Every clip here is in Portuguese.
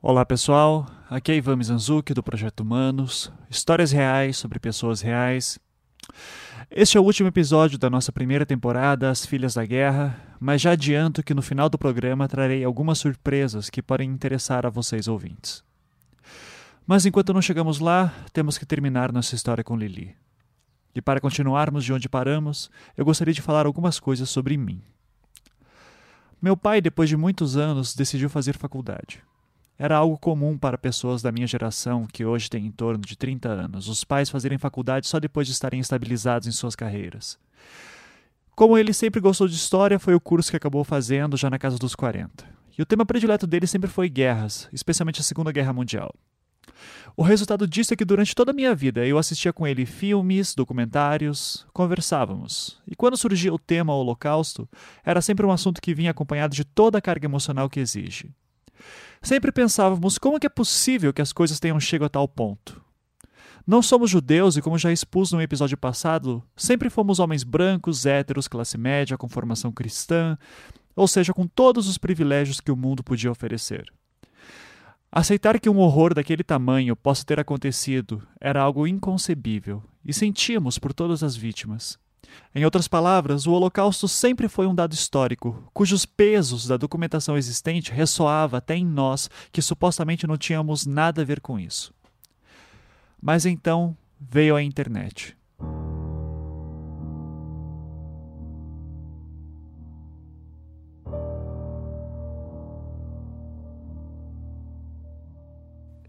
Olá pessoal, aqui é Ivan Mizanzuki do Projeto Humanos, histórias reais sobre pessoas reais. Este é o último episódio da nossa primeira temporada, As Filhas da Guerra, mas já adianto que no final do programa trarei algumas surpresas que podem interessar a vocês ouvintes. Mas enquanto não chegamos lá, temos que terminar nossa história com Lili. E para continuarmos de onde paramos, eu gostaria de falar algumas coisas sobre mim. Meu pai, depois de muitos anos, decidiu fazer faculdade. Era algo comum para pessoas da minha geração, que hoje têm em torno de 30 anos, os pais fazerem faculdade só depois de estarem estabilizados em suas carreiras. Como ele sempre gostou de história, foi o curso que acabou fazendo já na casa dos 40. E o tema predileto dele sempre foi guerras, especialmente a Segunda Guerra Mundial. O resultado disso é que durante toda a minha vida eu assistia com ele filmes, documentários, conversávamos. E quando surgia o tema Holocausto, era sempre um assunto que vinha acompanhado de toda a carga emocional que exige. Sempre pensávamos como é que é possível que as coisas tenham chegado a tal ponto. Não somos judeus e, como já expus no episódio passado, sempre fomos homens brancos, héteros, classe média, com formação cristã, ou seja, com todos os privilégios que o mundo podia oferecer. Aceitar que um horror daquele tamanho possa ter acontecido era algo inconcebível e sentíamos por todas as vítimas. Em outras palavras, o Holocausto sempre foi um dado histórico, cujos pesos da documentação existente ressoava até em nós que supostamente não tínhamos nada a ver com isso. Mas então veio a internet.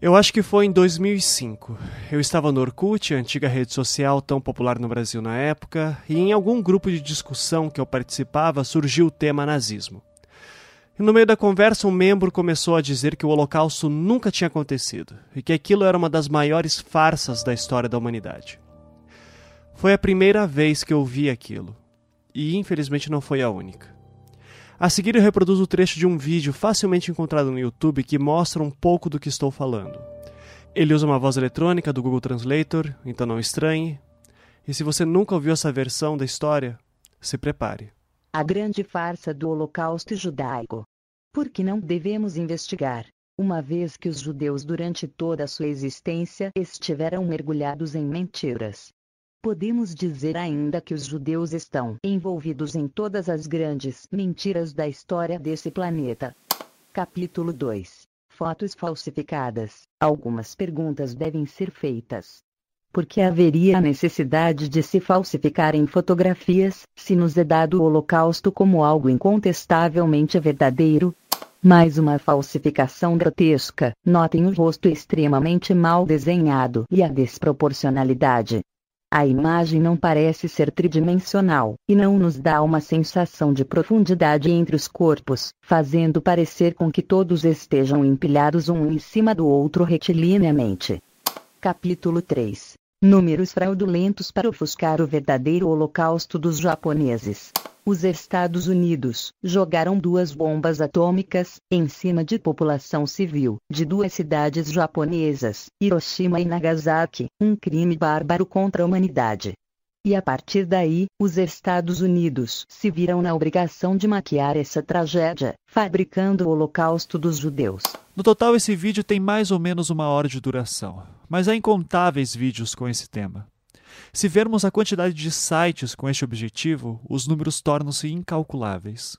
Eu acho que foi em 2005. Eu estava no Orkut, a antiga rede social tão popular no Brasil na época, e em algum grupo de discussão que eu participava surgiu o tema nazismo. E no meio da conversa, um membro começou a dizer que o Holocausto nunca tinha acontecido e que aquilo era uma das maiores farsas da história da humanidade. Foi a primeira vez que eu vi aquilo, e infelizmente não foi a única. A seguir eu reproduzo o trecho de um vídeo facilmente encontrado no YouTube que mostra um pouco do que estou falando. Ele usa uma voz eletrônica do Google Translator, então não estranhe. E se você nunca ouviu essa versão da história, se prepare. A grande farsa do Holocausto judaico. Por que não devemos investigar? Uma vez que os judeus durante toda a sua existência estiveram mergulhados em mentiras, Podemos dizer ainda que os judeus estão envolvidos em todas as grandes mentiras da história desse planeta. Capítulo 2 Fotos falsificadas. Algumas perguntas devem ser feitas. Por que haveria a necessidade de se falsificarem fotografias, se nos é dado o Holocausto como algo incontestavelmente verdadeiro? Mais uma falsificação grotesca. Notem o rosto extremamente mal desenhado e a desproporcionalidade. A imagem não parece ser tridimensional, e não nos dá uma sensação de profundidade entre os corpos, fazendo parecer com que todos estejam empilhados um em cima do outro retilineamente. Capítulo 3 Números fraudulentos para ofuscar o verdadeiro holocausto dos japoneses. Os Estados Unidos jogaram duas bombas atômicas em cima de população civil de duas cidades japonesas, Hiroshima e Nagasaki, um crime bárbaro contra a humanidade. E a partir daí, os Estados Unidos se viram na obrigação de maquiar essa tragédia, fabricando o Holocausto dos judeus. No total, esse vídeo tem mais ou menos uma hora de duração, mas há incontáveis vídeos com esse tema. Se vermos a quantidade de sites com este objetivo, os números tornam-se incalculáveis.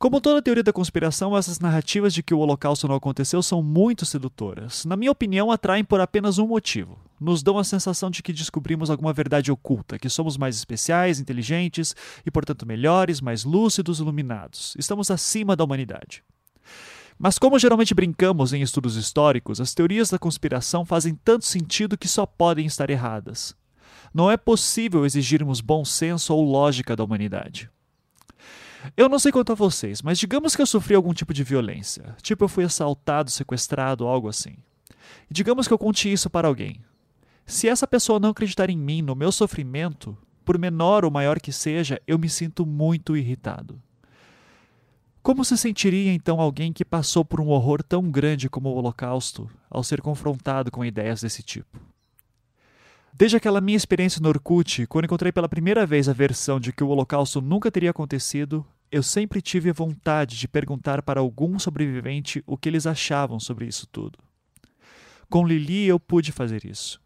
Como toda teoria da conspiração, essas narrativas de que o Holocausto não aconteceu são muito sedutoras. Na minha opinião, atraem por apenas um motivo. Nos dão a sensação de que descobrimos alguma verdade oculta, que somos mais especiais, inteligentes e, portanto, melhores, mais lúcidos, iluminados. Estamos acima da humanidade. Mas, como geralmente brincamos em estudos históricos, as teorias da conspiração fazem tanto sentido que só podem estar erradas. Não é possível exigirmos bom senso ou lógica da humanidade. Eu não sei quanto a vocês, mas digamos que eu sofri algum tipo de violência. Tipo, eu fui assaltado, sequestrado, algo assim. E digamos que eu conte isso para alguém. Se essa pessoa não acreditar em mim, no meu sofrimento, por menor ou maior que seja, eu me sinto muito irritado. Como se sentiria então alguém que passou por um horror tão grande como o Holocausto ao ser confrontado com ideias desse tipo? Desde aquela minha experiência no Orkut, quando encontrei pela primeira vez a versão de que o Holocausto nunca teria acontecido, eu sempre tive vontade de perguntar para algum sobrevivente o que eles achavam sobre isso tudo. Com Lili eu pude fazer isso.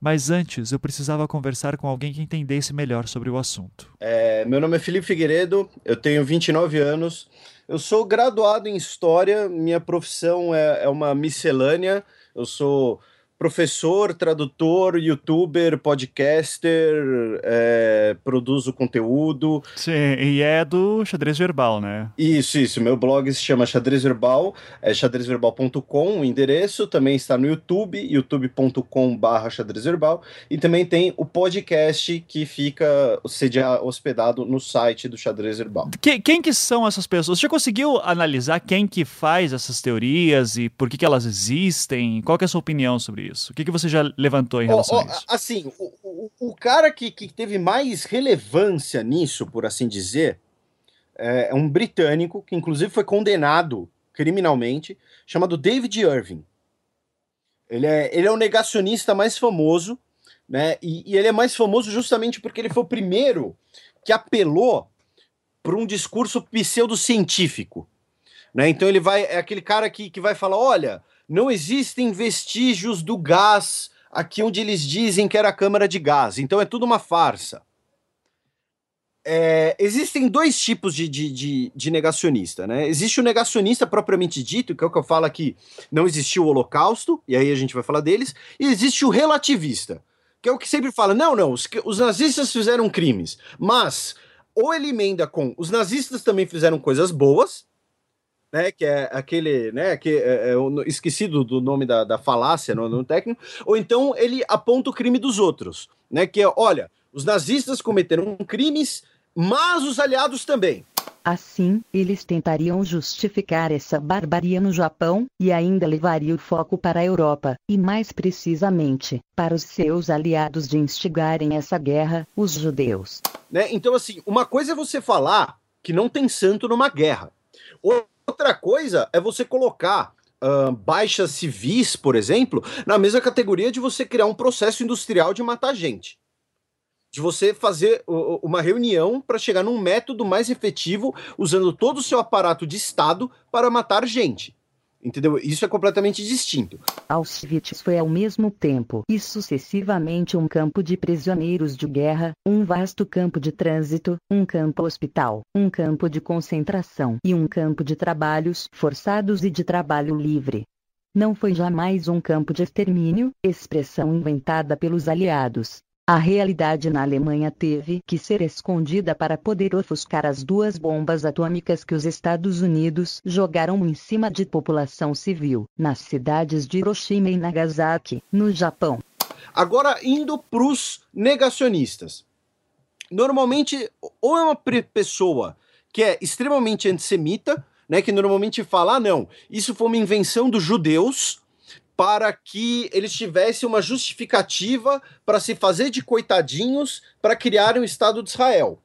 Mas antes eu precisava conversar com alguém que entendesse melhor sobre o assunto. É, meu nome é Felipe Figueiredo, eu tenho 29 anos, eu sou graduado em História, minha profissão é, é uma miscelânea, eu sou professor, tradutor, youtuber, podcaster, é, produzo conteúdo. Sim, e é do Xadrez Verbal, né? Isso, isso. Meu blog se chama Xadrez Verbal, é xadrezverbal.com, o endereço. Também está no YouTube, youtube.com.br xadrezverbal. E também tem o podcast que fica hospedado no site do Xadrez Verbal. Quem, quem que são essas pessoas? Você já conseguiu analisar quem que faz essas teorias e por que, que elas existem? Qual é a sua opinião sobre isso? O que, que você já levantou em relação oh, oh, a isso? Assim, o, o, o cara que, que teve mais relevância nisso, por assim dizer, é, é um britânico que inclusive foi condenado criminalmente, chamado David Irving. Ele é, ele é o negacionista mais famoso, né? E, e ele é mais famoso justamente porque ele foi o primeiro que apelou para um discurso pseudocientífico. Né? Então ele vai. É aquele cara que, que vai falar: olha, não existem vestígios do gás aqui onde eles dizem que era a câmara de gás, então é tudo uma farsa. É, existem dois tipos de, de, de, de, negacionista, né? Existe o negacionista propriamente dito, que é o que eu falo aqui, não existiu o holocausto, e aí a gente vai falar deles, e existe o relativista, que é o que sempre fala, não, não, os, os nazistas fizeram crimes, mas ou ele emenda com os nazistas também fizeram coisas boas, né, que é aquele, né, que é, é, esquecido do nome da, da falácia no, no técnico, ou então ele aponta o crime dos outros, né, que é, olha, os nazistas cometeram crimes, mas os aliados também. Assim, eles tentariam justificar essa barbaria no Japão, e ainda levaria o foco para a Europa, e mais precisamente, para os seus aliados de instigarem essa guerra, os judeus. Né? Então, assim, uma coisa é você falar que não tem santo numa guerra. Outra coisa é você colocar uh, baixas civis, por exemplo, na mesma categoria de você criar um processo industrial de matar gente. De você fazer uma reunião para chegar num método mais efetivo, usando todo o seu aparato de Estado para matar gente. Entendeu? Isso é completamente distinto. Auschwitz foi ao mesmo tempo e sucessivamente um campo de prisioneiros de guerra, um vasto campo de trânsito, um campo hospital, um campo de concentração e um campo de trabalhos forçados e de trabalho livre. Não foi jamais um campo de extermínio, expressão inventada pelos aliados. A realidade na Alemanha teve que ser escondida para poder ofuscar as duas bombas atômicas que os Estados Unidos jogaram em cima de população civil, nas cidades de Hiroshima e Nagasaki, no Japão. Agora, indo para os negacionistas. Normalmente, ou é uma pessoa que é extremamente antissemita, né, que normalmente fala, ah, não, isso foi uma invenção dos judeus, para que eles tivessem uma justificativa para se fazer de coitadinhos para criar um Estado de Israel.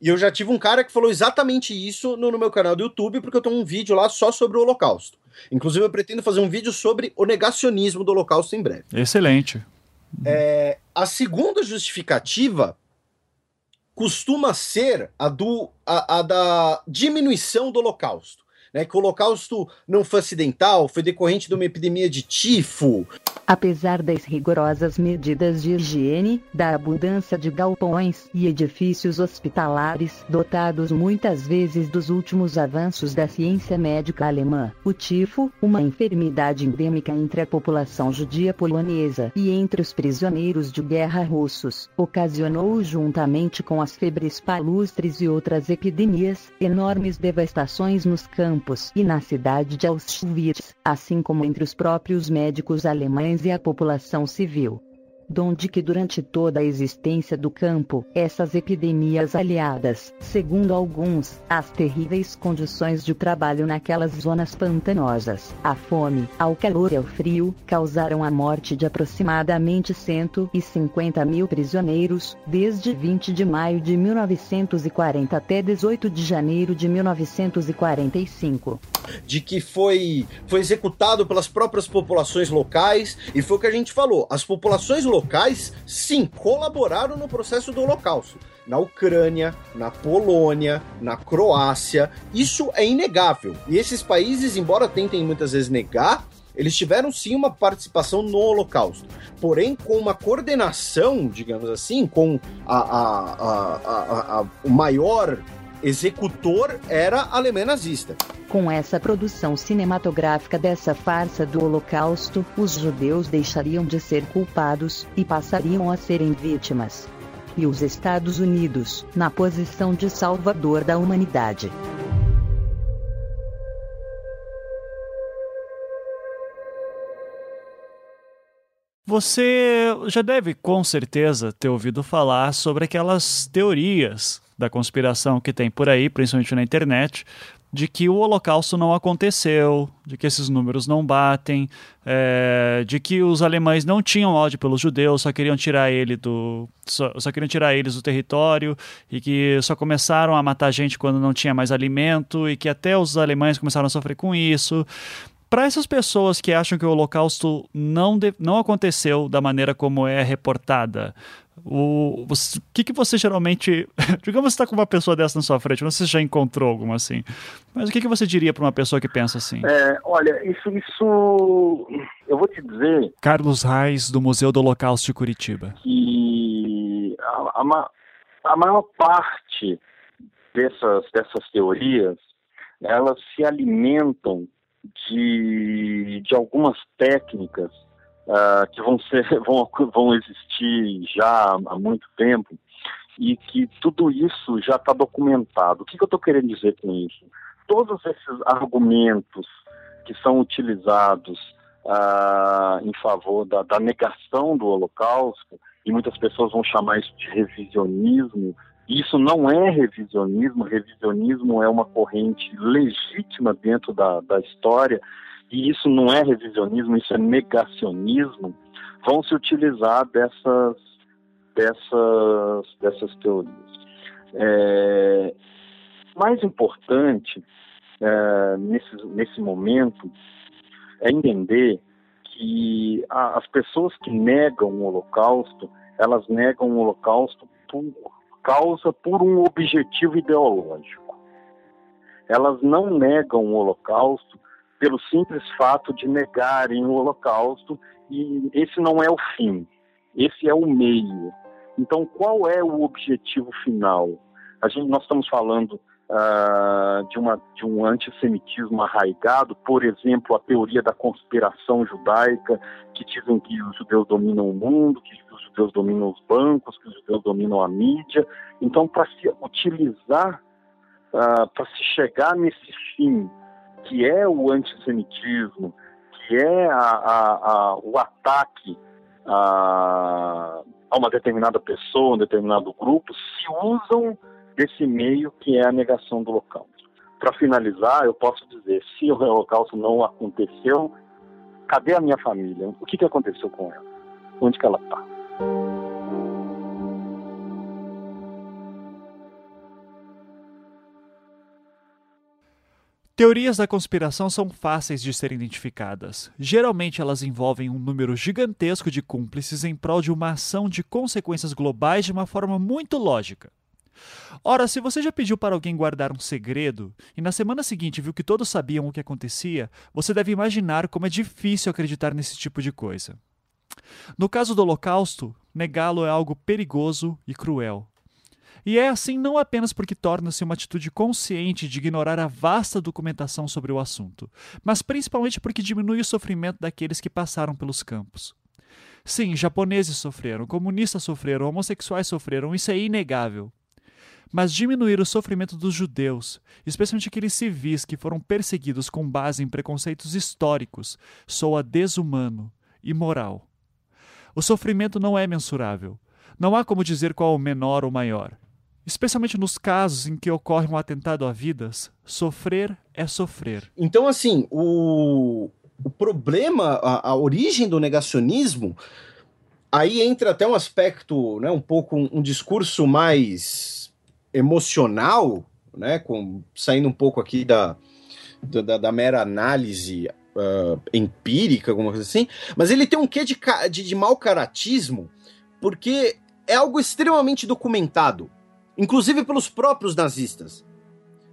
E eu já tive um cara que falou exatamente isso no, no, meu canal do YouTube, porque eu tenho um vídeo lá só sobre o Holocausto. Inclusive, eu pretendo fazer um vídeo sobre o negacionismo do Holocausto em breve. Excelente. É, a segunda justificativa costuma ser a, do, a, a da diminuição do Holocausto né, que o holocausto não foi acidental, foi decorrente de uma epidemia de tifo. Apesar das rigorosas medidas de higiene, da abundância de galpões e edifícios hospitalares dotados muitas vezes dos últimos avanços da ciência médica alemã, o tifo, uma enfermidade endêmica entre a população judia polonesa e entre os prisioneiros de guerra russos, ocasionou juntamente com as febres palustres e outras epidemias, enormes devastações nos campos campos e na cidade de Auschwitz, assim como entre os próprios médicos alemães e a população civil donde que durante toda a existência do campo, essas epidemias aliadas, segundo alguns, às terríveis condições de trabalho naquelas zonas pantanosas, a fome, ao calor e ao frio, causaram a morte de aproximadamente 150 mil prisioneiros, desde 20 de maio de 1940 até 18 de janeiro de 1945. De que foi, foi executado pelas próprias populações locais, e foi o que a gente falou, as populações locais, sim, colaboraram no processo do Holocausto. na Ucrânia, na Polônia, na Croácia. Isso é inegável. E esses países, embora tentem muitas vezes negar, eles tiveram sim uma participação no Holocausto, porém com uma coordenação, digamos assim, com a, a, a, o maior executor era a Alemanha nazista. Com essa produção cinematográfica dessa farsa do Holocausto, os judeus deixariam de ser culpados e passariam a serem vítimas. E os Estados Unidos, na posição de salvador da humanidade. Você já deve com certeza ter ouvido falar sobre aquelas teorias da conspiração que tem por aí, principalmente na internet, de que o Holocausto não aconteceu, de que esses números não batem, é, de que os alemães não tinham ódio pelos judeus, só queriam tirar ele do, só, só, queriam tirar eles do território e que só começaram a matar gente quando não tinha mais alimento e que até os alemães começaram a sofrer com isso. Para essas pessoas que acham que o Holocausto não, de, não aconteceu da maneira como é reportada, o, o que, que você geralmente. digamos que está com uma pessoa dessa na sua frente, não sei se já encontrou alguma assim, mas o que, que você diria para uma pessoa que pensa assim? É, olha, isso, isso. Eu vou te dizer. Carlos Reis, do Museu do Holocausto de Curitiba. Que a, a, a maior parte dessas, dessas teorias elas se alimentam de, de algumas técnicas uh, que vão, ser, vão, vão existir já há muito tempo e que tudo isso já está documentado. O que, que eu estou querendo dizer com isso? Todos esses argumentos que são utilizados uh, em favor da, da negação do Holocausto, e muitas pessoas vão chamar isso de revisionismo, isso não é revisionismo, revisionismo é uma corrente legítima dentro da, da história, e isso não é revisionismo, isso é negacionismo, vão se utilizar dessas, dessas, dessas teorias. É, mais importante é, nesse, nesse momento é entender que a, as pessoas que negam o Holocausto, elas negam o Holocausto por causa por um objetivo ideológico. Elas não negam o Holocausto pelo simples fato de negarem o Holocausto e esse não é o fim, esse é o meio. Então, qual é o objetivo final? A gente, nós estamos falando uh, de, uma, de um antissemitismo arraigado, por exemplo, a teoria da conspiração judaica, que dizem que os judeus dominam o mundo, que os judeus dominam os bancos, que os judeus dominam a mídia. Então, para se utilizar, uh, para se chegar nesse fim, que é o antissemitismo, que é a, a, a, o ataque a, uma determinada pessoa, um determinado grupo, se usam desse meio que é a negação do holocausto. Para finalizar, eu posso dizer, se o holocausto não aconteceu, cadê a minha família? O que, que aconteceu com ela? Onde que ela está? Teorias da conspiração são fáceis de serem identificadas. Geralmente elas envolvem um número gigantesco de cúmplices em prol de uma ação de consequências globais de uma forma muito lógica. Ora, se você já pediu para alguém guardar um segredo e na semana seguinte viu que todos sabiam o que acontecia, você deve imaginar como é difícil acreditar nesse tipo de coisa. No caso do Holocausto, negá-lo é algo perigoso e cruel. E é assim não apenas porque torna-se uma atitude consciente de ignorar a vasta documentação sobre o assunto, mas principalmente porque diminui o sofrimento daqueles que passaram pelos campos. Sim, japoneses sofreram, comunistas sofreram, homossexuais sofreram, isso é inegável mas diminuir o sofrimento dos judeus, especialmente aqueles civis que foram perseguidos com base em preconceitos históricos, soa desumano, imoral. O sofrimento não é mensurável. Não há como dizer qual o menor ou maior. Especialmente nos casos em que ocorre um atentado a vidas, sofrer é sofrer. Então, assim, o, o problema, a, a origem do negacionismo, aí entra até um aspecto, né, um pouco um, um discurso mais emocional, né, com, saindo um pouco aqui da, da, da mera análise uh, empírica, alguma coisa assim, mas ele tem um quê de, de, de mau caratismo, porque é algo extremamente documentado. Inclusive pelos próprios nazistas.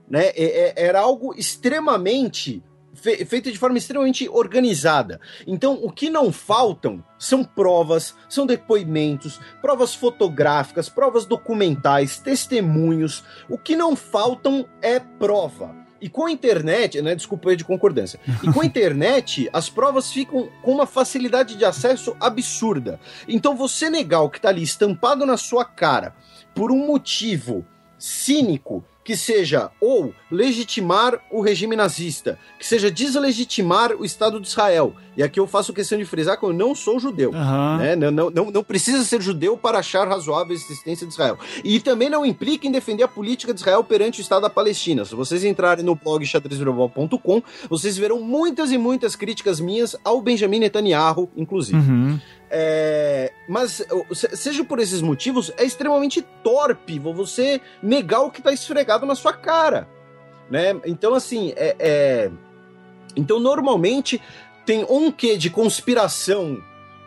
Né? É, é, era algo extremamente fe feito de forma extremamente organizada. Então, o que não faltam são provas, são depoimentos, provas fotográficas, provas documentais, testemunhos. O que não faltam é prova. E com a internet, né? Desculpa aí de concordância. E com a internet, as provas ficam com uma facilidade de acesso absurda. Então você negar o que está ali estampado na sua cara por um motivo cínico que seja ou legitimar o regime nazista, que seja deslegitimar o Estado de Israel. E aqui eu faço questão de frisar que eu não sou judeu. Uhum. Né? Não, não, não, não, precisa ser judeu para achar razoável a existência de Israel. E também não implica em defender a política de Israel perante o Estado da Palestina. Se vocês entrarem no blog xadrezverbal.com, vocês verão muitas e muitas críticas minhas ao Benjamin Netanyahu, inclusive. Uhum. É, mas, seja por esses motivos, é extremamente torpe você negar o que está esfregado na sua cara. Né? Então, assim, é, é... então normalmente tem um quê de conspiração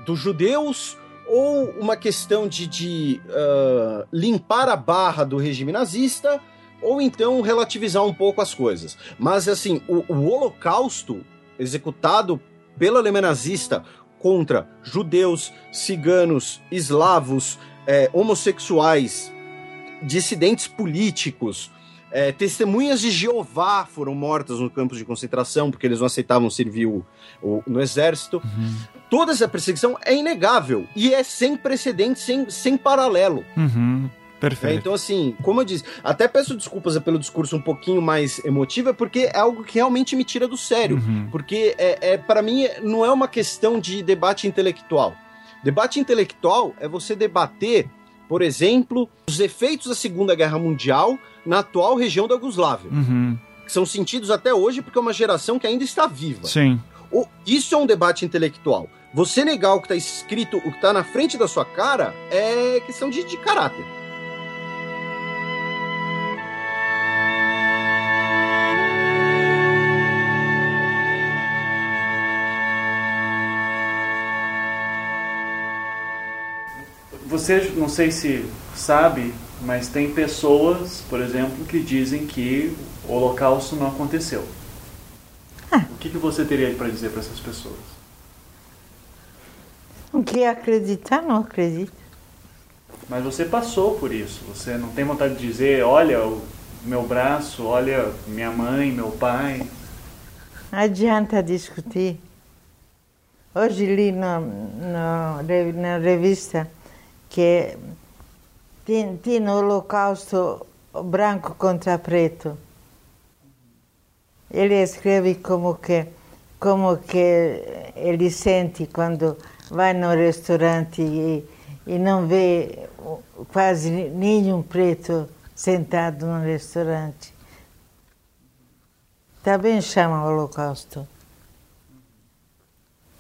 dos judeus ou uma questão de, de uh, limpar a barra do regime nazista ou então relativizar um pouco as coisas. Mas, assim, o, o Holocausto executado pela Alemanha nazista contra judeus, ciganos, eslavos, é, homossexuais, dissidentes políticos, é, testemunhas de Jeová foram mortas no campos de concentração porque eles não aceitavam servir o, o, no exército. Uhum. Toda essa perseguição é inegável e é sem precedentes, sem, sem paralelo. Uhum. Perfeito. É, então, assim, como eu disse, até peço desculpas pelo discurso um pouquinho mais emotivo, é porque é algo que realmente me tira do sério. Uhum. Porque, é, é para mim, não é uma questão de debate intelectual. Debate intelectual é você debater, por exemplo, os efeitos da Segunda Guerra Mundial na atual região da Yugoslávia. Uhum. Que são sentidos até hoje porque é uma geração que ainda está viva. Sim. O, isso é um debate intelectual. Você negar o que está escrito, o que está na frente da sua cara, é questão de, de caráter. Você, não sei se sabe, mas tem pessoas, por exemplo, que dizem que o Holocausto não aconteceu. Ah. O que, que você teria para dizer para essas pessoas? O que acreditar, não acredito. Mas você passou por isso. Você não tem vontade de dizer, olha o meu braço, olha minha mãe, meu pai. Adianta discutir. Hoje li no, no, na revista que tinha no Holocausto branco contra preto. Ele escreve como que, como que ele sente quando vai no restaurante e, e não vê quase nenhum preto sentado no restaurante. Também chama Holocausto.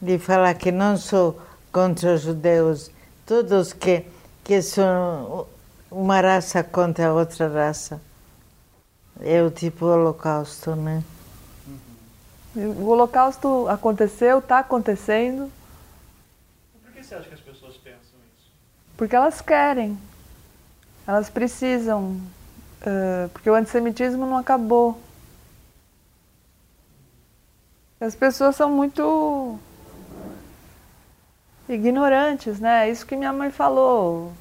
De falar que não sou contra os judeus, todos que, que são uma raça contra outra raça. É o tipo holocausto, né? O holocausto aconteceu, está acontecendo. Por que você acha que as pessoas pensam isso? Porque elas querem. Elas precisam. Uh, porque o antissemitismo não acabou. As pessoas são muito ignorantes, né? Isso que minha mãe falou.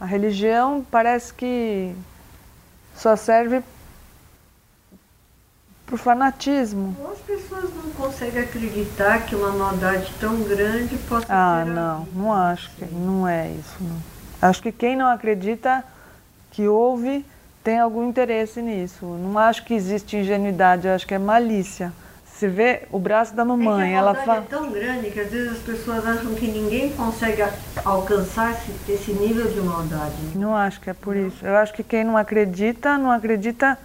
A religião parece que só serve para o fanatismo. As pessoas não conseguem acreditar que uma maldade tão grande possa Ah, não, não acho que não é isso. Não. Acho que quem não acredita que houve tem algum interesse nisso. Não acho que existe ingenuidade, acho que é malícia. Você vê o braço da mamãe, é ela fala. é tão grande que às vezes as pessoas acham que ninguém consegue alcançar esse, esse nível de maldade. Não acho que é por isso. Eu acho que quem não acredita, não acredita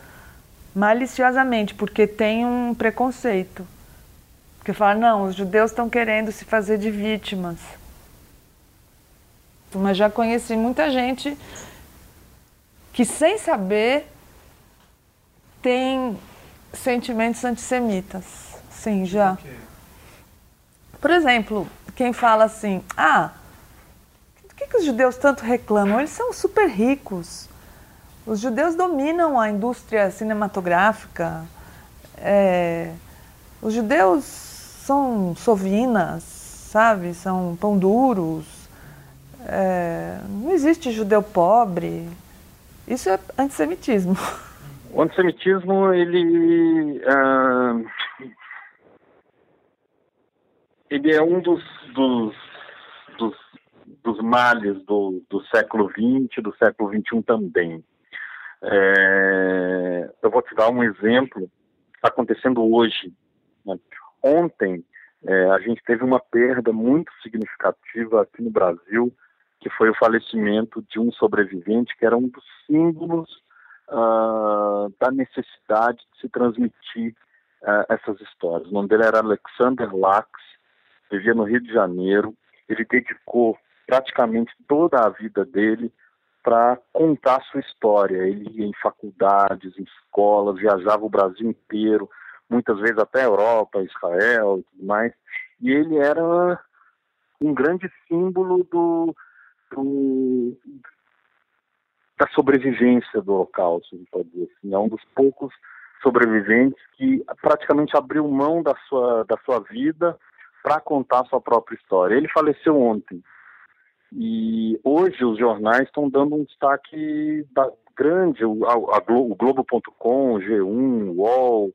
maliciosamente, porque tem um preconceito. Porque fala, não, os judeus estão querendo se fazer de vítimas. Mas já conheci muita gente que sem saber tem sentimentos antissemitas. Sim, já. Por exemplo, quem fala assim, ah, por que, que os judeus tanto reclamam? Eles são super ricos. Os judeus dominam a indústria cinematográfica. É, os judeus são sovinas, sabe? São pão duros. É, não existe judeu pobre. Isso é antissemitismo. O antissemitismo, ele, uh, ele é um dos, dos, dos, dos males do, do século XX, do século XXI também. É, eu vou te dar um exemplo acontecendo hoje. Né? Ontem, é, a gente teve uma perda muito significativa aqui no Brasil, que foi o falecimento de um sobrevivente que era um dos símbolos uh, da necessidade de se transmitir uh, essas histórias. O nome dele era Alexander Lax, vivia no Rio de Janeiro. Ele dedicou praticamente toda a vida dele para contar sua história. Ele ia em faculdades, em escolas, viajava o Brasil inteiro, muitas vezes até Europa, Israel e tudo mais. E ele era um grande símbolo do, do da sobrevivência do Holocausto, pode dizer assim. É um dos poucos sobreviventes que praticamente abriu mão da sua, da sua vida para contar sua própria história. Ele faleceu ontem. E hoje os jornais estão dando um destaque da, grande, o, a, a o Globo.com, G1, UOL,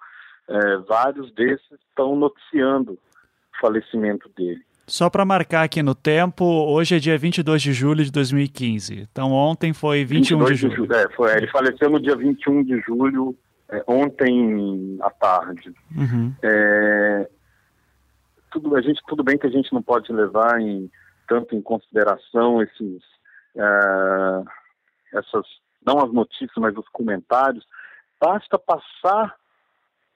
é, vários desses estão noticiando o falecimento dele. Só para marcar aqui no tempo, hoje é dia 22 de julho de 2015. Então ontem foi 21 de julho. De julho é, foi, ele faleceu no dia 21 de julho, é, ontem à tarde. Uhum. É, tudo, a gente, tudo bem que a gente não pode levar em tanto em consideração esses, uh, essas, não as notícias, mas os comentários. Basta passar,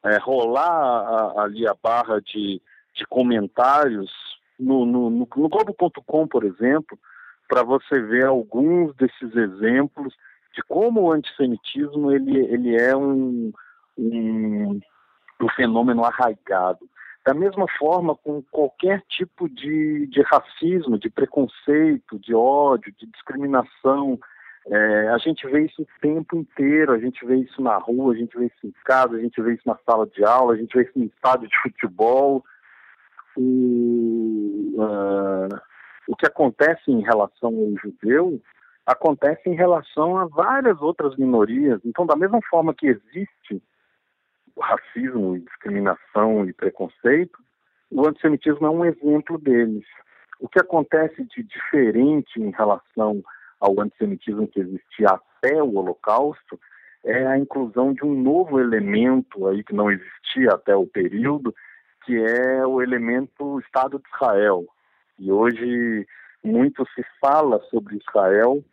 é, rolar a, ali a barra de, de comentários no, no, no, no Globo.com, por exemplo, para você ver alguns desses exemplos de como o antissemitismo ele, ele é um, um, um fenômeno arraigado. Da mesma forma, com qualquer tipo de, de racismo, de preconceito, de ódio, de discriminação, é, a gente vê isso o tempo inteiro, a gente vê isso na rua, a gente vê isso em casa, a gente vê isso na sala de aula, a gente vê isso no estádio de futebol. O, uh, o que acontece em relação ao judeu acontece em relação a várias outras minorias. Então, da mesma forma que existe racismo, discriminação e preconceito, o antissemitismo é um exemplo deles. O que acontece de diferente em relação ao antissemitismo que existia até o Holocausto é a inclusão de um novo elemento aí que não existia até o período, que é o elemento Estado de Israel. E hoje muito se fala sobre Israel,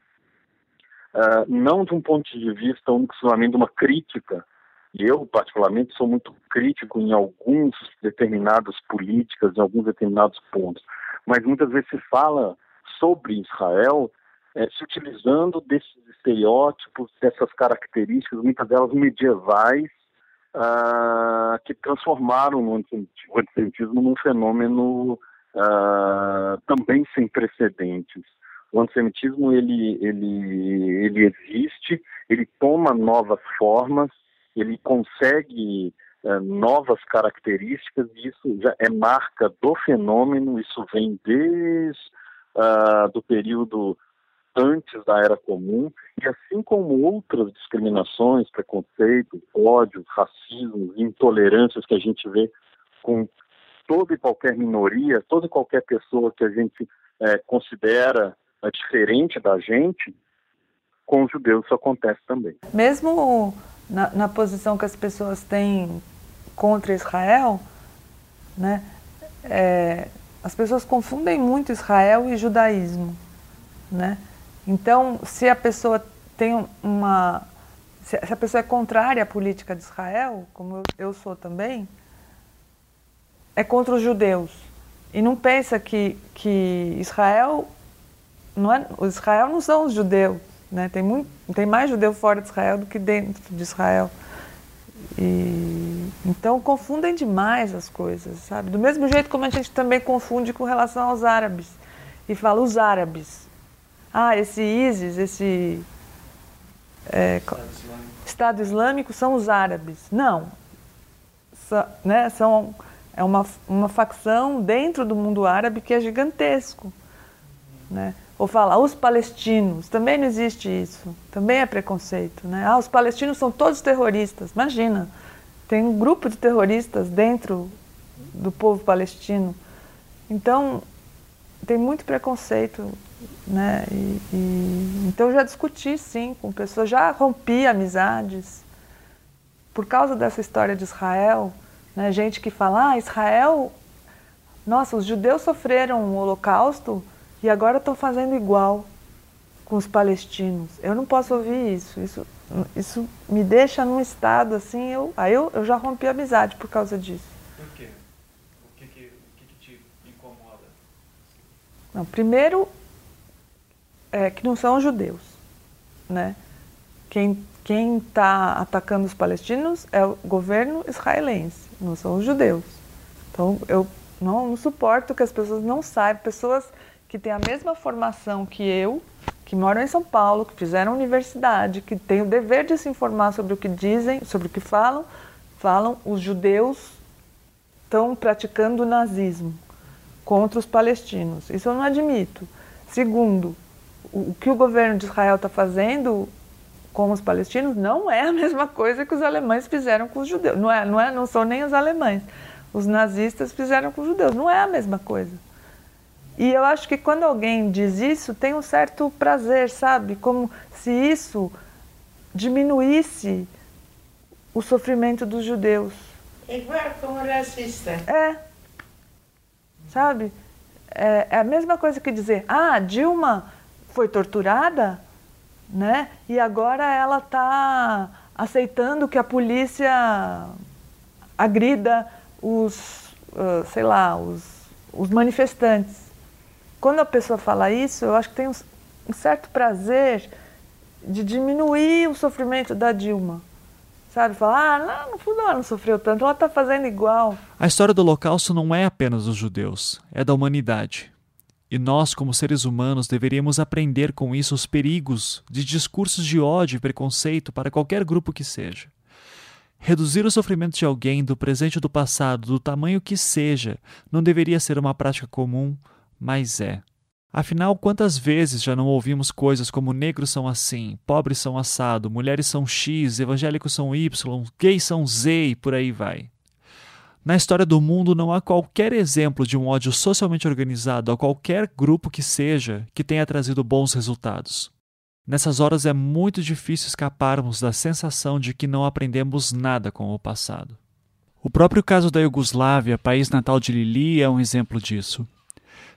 uh, não de um ponto de vista exclusivamente de uma crítica eu, particularmente, sou muito crítico em alguns determinadas políticas, em alguns determinados pontos. Mas muitas vezes se fala sobre Israel é, se utilizando desses estereótipos, dessas características, muitas delas medievais, ah, que transformaram o antissemitismo num fenômeno ah, também sem precedentes. O antissemitismo ele, ele, ele existe, ele toma novas formas, ele consegue é, novas características e isso já é marca do fenômeno, isso vem desde uh, do período antes da Era Comum, e assim como outras discriminações, preconceitos, ódios, racismos, intolerâncias que a gente vê com toda e qualquer minoria, toda e qualquer pessoa que a gente é, considera é, diferente da gente, com os judeus isso acontece também. Mesmo na, na posição que as pessoas têm contra Israel, né, é, as pessoas confundem muito Israel e judaísmo, né? Então, se a pessoa tem uma, se a pessoa é contrária à política de Israel, como eu, sou também, é contra os judeus e não pensa que que Israel não é, Israel não são os judeus, né? Tem, muito, tem mais judeu fora de Israel do que dentro de Israel. E, então confundem demais as coisas, sabe? Do mesmo jeito como a gente também confunde com relação aos árabes. E fala os árabes. Ah, esse ISIS, esse, é, Estado Islâmico são os árabes. Não. né, são, é uma, uma facção dentro do mundo árabe que é gigantesco. Né? Ou falar, os palestinos, também não existe isso. Também é preconceito. Né? Ah, os palestinos são todos terroristas. Imagina, tem um grupo de terroristas dentro do povo palestino. Então, tem muito preconceito, né? E, e, então, já discuti, sim, com pessoas, já rompi amizades. Por causa dessa história de Israel, né? gente que fala, ah, Israel, nossa, os judeus sofreram o holocausto e agora estão fazendo igual com os palestinos. Eu não posso ouvir isso. Isso, isso me deixa num estado assim, eu, aí eu, eu já rompi a amizade por causa disso. Não, primeiro, é, que não são judeus. Né? Quem está atacando os palestinos é o governo israelense, não são os judeus. Então, eu não, não suporto que as pessoas não saibam, pessoas que têm a mesma formação que eu, que moram em São Paulo, que fizeram universidade, que têm o dever de se informar sobre o que dizem, sobre o que falam, falam os judeus estão praticando o nazismo contra os palestinos. Isso eu não admito. Segundo, o, que o governo de Israel está fazendo com os palestinos não é a mesma coisa que os alemães fizeram com os judeus. Não, é, não, é, não são nem os alemães. Os nazistas fizeram com os judeus. Não é a mesma coisa. E eu acho que quando alguém diz isso, tem um certo prazer, sabe? Como se isso diminuísse o sofrimento dos judeus. Igual como racista. É, sabe? É, é a mesma coisa que dizer, ah, Dilma foi torturada, né? E agora ela está aceitando que a polícia agrida os, sei lá, os, os manifestantes. Quando a pessoa fala isso, eu acho que tem um, certo prazer de diminuir o sofrimento da Dilma. Sabe? Falar, ah, no fundo ela não sofreu tanto, ela está fazendo igual. A história do Holocausto não é apenas dos judeus, é da humanidade. E nós, como seres humanos, deveríamos aprender com isso os perigos de discursos de ódio e preconceito para qualquer grupo que seja. Reduzir o sofrimento de alguém do presente ou do passado, do tamanho que seja, não deveria ser uma prática comum, mas é. Afinal, quantas vezes já não ouvimos coisas como negros são assim, pobres são assado, mulheres são X, evangélicos são Y, gays são Z e por aí vai. Na história do mundo não há qualquer exemplo de um ódio socialmente organizado a qualquer grupo que seja que tenha trazido bons resultados. Nessas horas é muito difícil escaparmos da sensação de que não aprendemos nada com o passado. O próprio caso da Iugoslávia, país natal de Lili, é um exemplo disso.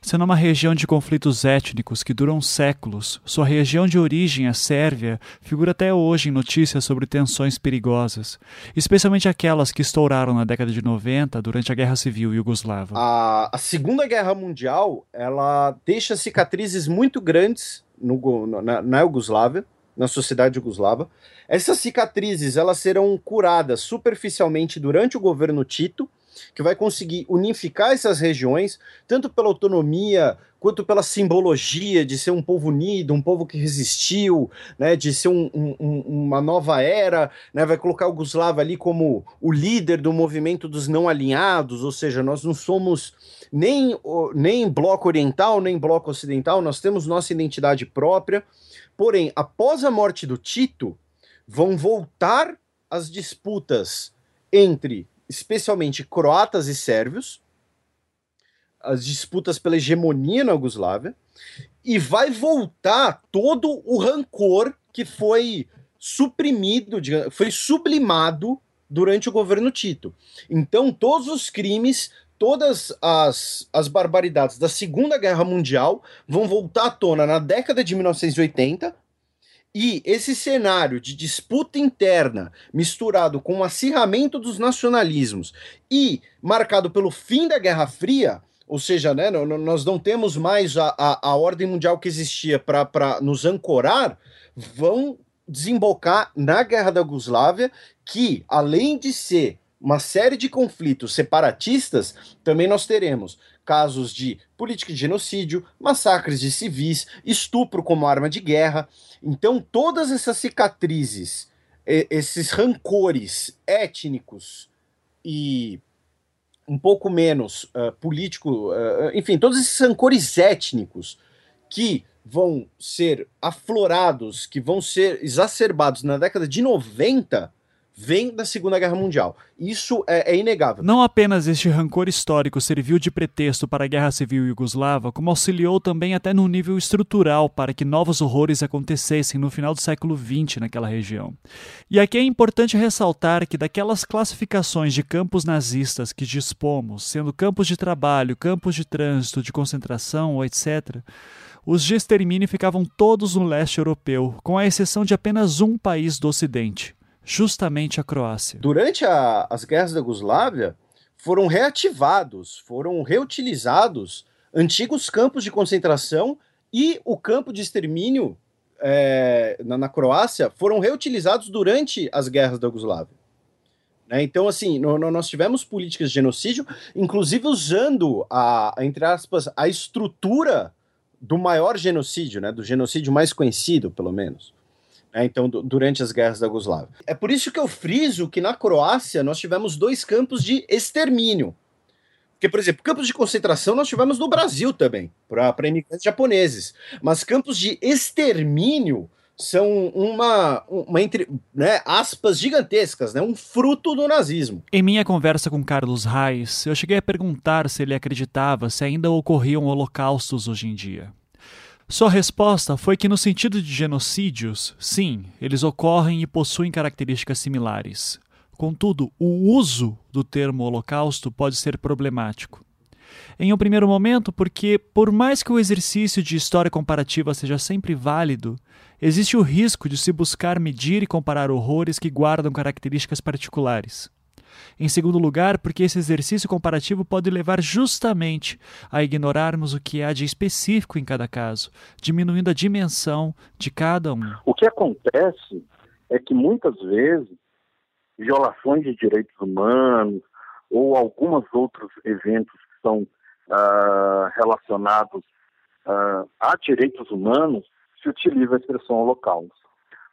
Sendo uma região de conflitos étnicos que duram séculos, sua região de origem, a Sérvia, figura até hoje em notícias sobre tensões perigosas, especialmente aquelas que estouraram na década de 90 durante a Guerra Civil Iugoslava. A, a Segunda Guerra Mundial ela deixa cicatrizes muito grandes no, na, na Iugoslávia, na sociedade jugoslava. Essas cicatrizes elas serão curadas superficialmente durante o governo Tito, que vai conseguir unificar essas regiões, tanto pela autonomia quanto pela simbologia de ser um povo unido, um povo que resistiu, né, de ser um, um, uma nova era, né, vai colocar o Guslava ali como o líder do movimento dos não alinhados, ou seja, nós não somos nem, nem bloco oriental, nem bloco ocidental, nós temos nossa identidade própria, porém, após a morte do Tito, vão voltar as disputas entre especialmente croatas e sérvios, as disputas pela hegemonia na Yugoslávia, e vai voltar todo o rancor que foi suprimido, foi sublimado durante o governo Tito. Então, todos os crimes, todas as, as barbaridades da Segunda Guerra Mundial vão voltar à tona na década de 1980, e esse cenário de disputa interna, misturado com o acirramento dos nacionalismos e marcado pelo fim da Guerra Fria, ou seja, né, nós não temos mais a, a, a ordem mundial que existia para nos ancorar, vão desembocar na Guerra da Yugoslávia, que, além de ser uma série de conflitos separatistas, também nós teremos casos de política de genocídio, massacres de civis, estupro como arma de guerra. Então, todas essas cicatrizes, esses rancores étnicos e um pouco menos uh, político, uh, enfim, todos esses rancores étnicos que vão ser aflorados, que vão ser exacerbados na década de 90, vem da Segunda Guerra Mundial. Isso é, é, inegável. Não apenas este rancor histórico serviu de pretexto para a Guerra Civil Yugoslava, como auxiliou também até no nível estrutural para que novos horrores acontecessem no final do século XX naquela região. E aqui é importante ressaltar que daquelas classificações de campos nazistas que dispomos, sendo campos de trabalho, campos de trânsito, de concentração, etc., os de extermínio ficavam todos no leste europeu, com a exceção de apenas um país do ocidente, justamente a Croácia. Durante a, as guerras da Yugoslávia, foram reativados, foram reutilizados antigos campos de concentração e o campo de extermínio é, na, na, Croácia foram reutilizados durante as guerras da Yugoslávia. Né? Então, assim, no, no, nós tivemos políticas de genocídio, inclusive usando a, entre aspas, a estrutura do maior genocídio, né, do genocídio mais conhecido, pelo menos. É, então, durante as guerras da Yugoslávia. É por isso que eu friso que na Croácia nós tivemos dois campos de extermínio. Porque, por exemplo, campos de concentração nós tivemos no Brasil também, para imigrantes japoneses. Mas campos de extermínio são uma, uma entre né, aspas gigantescas, né, um fruto do nazismo. Em minha conversa com Carlos Reis, eu cheguei a perguntar se ele acreditava se ainda ocorriam holocaustos hoje em dia. Sua resposta foi que, no sentido de genocídios, sim, eles ocorrem e possuem características similares. Contudo, o uso do termo holocausto pode ser problemático. Em um primeiro momento, porque, por mais que o exercício de história comparativa seja sempre válido, existe o risco de se buscar medir e comparar horrores que guardam características particulares. Em segundo lugar, porque esse exercício comparativo pode levar justamente a ignorarmos o que há de específico em cada caso, diminuindo a dimensão de cada um. O que acontece é que muitas vezes violações de direitos humanos ou alguns outros eventos que são uh, relacionados uh, a direitos humanos se utiliza a expressão holocausto.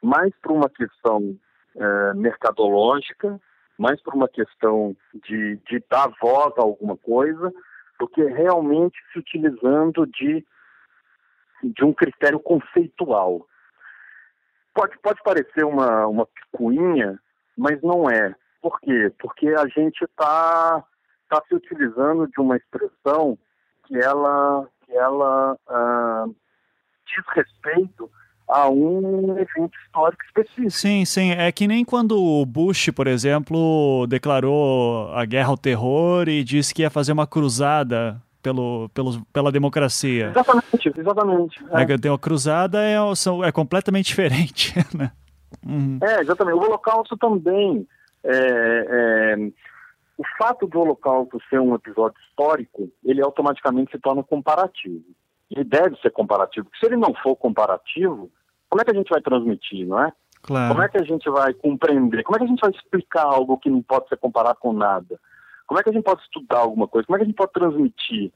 Mais por uma questão uh, mercadológica mais por uma questão de, de dar voz a alguma coisa, do que realmente se utilizando de, de um critério conceitual. Pode, pode parecer uma, uma picuinha, mas não é. Por quê? Porque a gente está tá se utilizando de uma expressão que ela, que ela ah, diz respeito a um evento histórico específico. Sim, sim. É que nem quando o Bush, por exemplo, declarou a guerra ao terror e disse que ia fazer uma cruzada pelo, pelo, pela democracia. Exatamente, exatamente. É. É, uma cruzada é, é completamente diferente, né? Uhum. É, exatamente. O Holocausto também. É, é, o fato do Holocausto ser um episódio histórico, ele automaticamente se torna comparativo. Ele deve ser comparativo. Porque se ele não for comparativo, como é que a gente vai transmitir, não é? Claro. Como é que a gente vai compreender? Como é que a gente vai explicar algo que não pode ser comparado com nada? Como é que a gente pode estudar alguma coisa? Como é que a gente pode transmitir?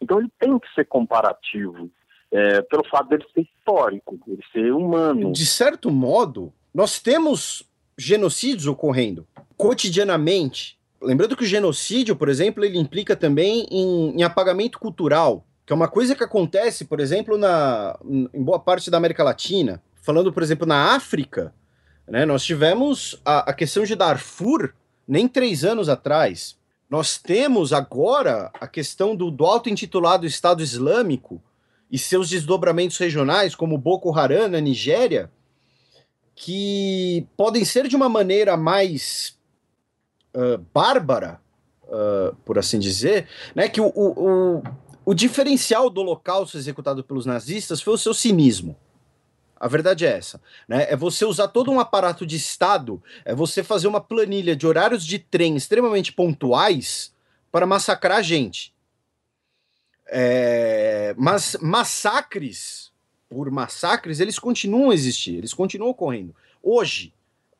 Então ele tem que ser comparativo, é, pelo fato dele ser histórico, ele ser humano. De certo modo, nós temos genocídios ocorrendo cotidianamente. Lembrando que o genocídio, por exemplo, ele implica também em, em apagamento cultural que é uma coisa que acontece, por exemplo, na, em boa parte da América Latina. Falando, por exemplo, na África, né, nós tivemos a, a questão de Darfur nem três anos atrás. Nós temos agora a questão do, do auto-intitulado Estado Islâmico e seus desdobramentos regionais, como Boko Haram na Nigéria, que podem ser de uma maneira mais uh, bárbara, uh, por assim dizer, né, que o, o, o diferencial do holocausto executado pelos nazistas foi o seu cinismo. A verdade é essa, né? É você usar todo um aparato de Estado, é você fazer uma planilha de horários de trem extremamente pontuais para massacrar a gente. É... Mas massacres por massacres, eles continuam a existir, eles continuam ocorrendo. Hoje,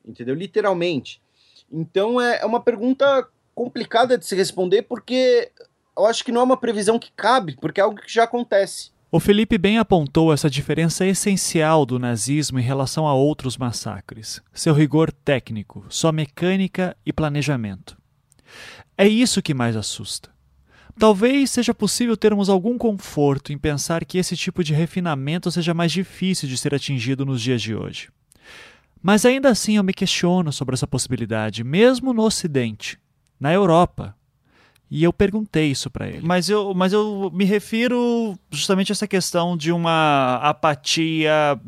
entendeu? Literalmente. Então é, é uma pergunta complicada de se responder porque eu acho que não é uma previsão que cabe, porque é algo que já acontece. O Felipe bem apontou essa diferença essencial do nazismo em relação a outros massacres: seu rigor técnico, sua mecânica e planejamento. É isso que mais assusta. Talvez seja possível termos algum conforto em pensar que esse tipo de refinamento seja mais difícil de ser atingido nos dias de hoje. Mas ainda assim eu me questiono sobre essa possibilidade, mesmo no Ocidente, na Europa. E eu perguntei isso para ele. Mas eu, mas eu me refiro justamente a essa questão de uma apatia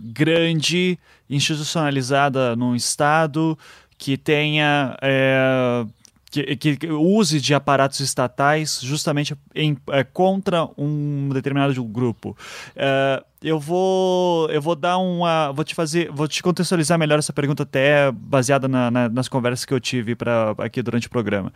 grande, institucionalizada num Estado que tenha. É, que, que, use de aparatos estatais justamente em, é, contra um determinado grupo. É, eu vou eu vou dar uma vou te fazer vou te contextualizar melhor essa pergunta até baseada na, na, nas conversas que eu tive para aqui durante o programa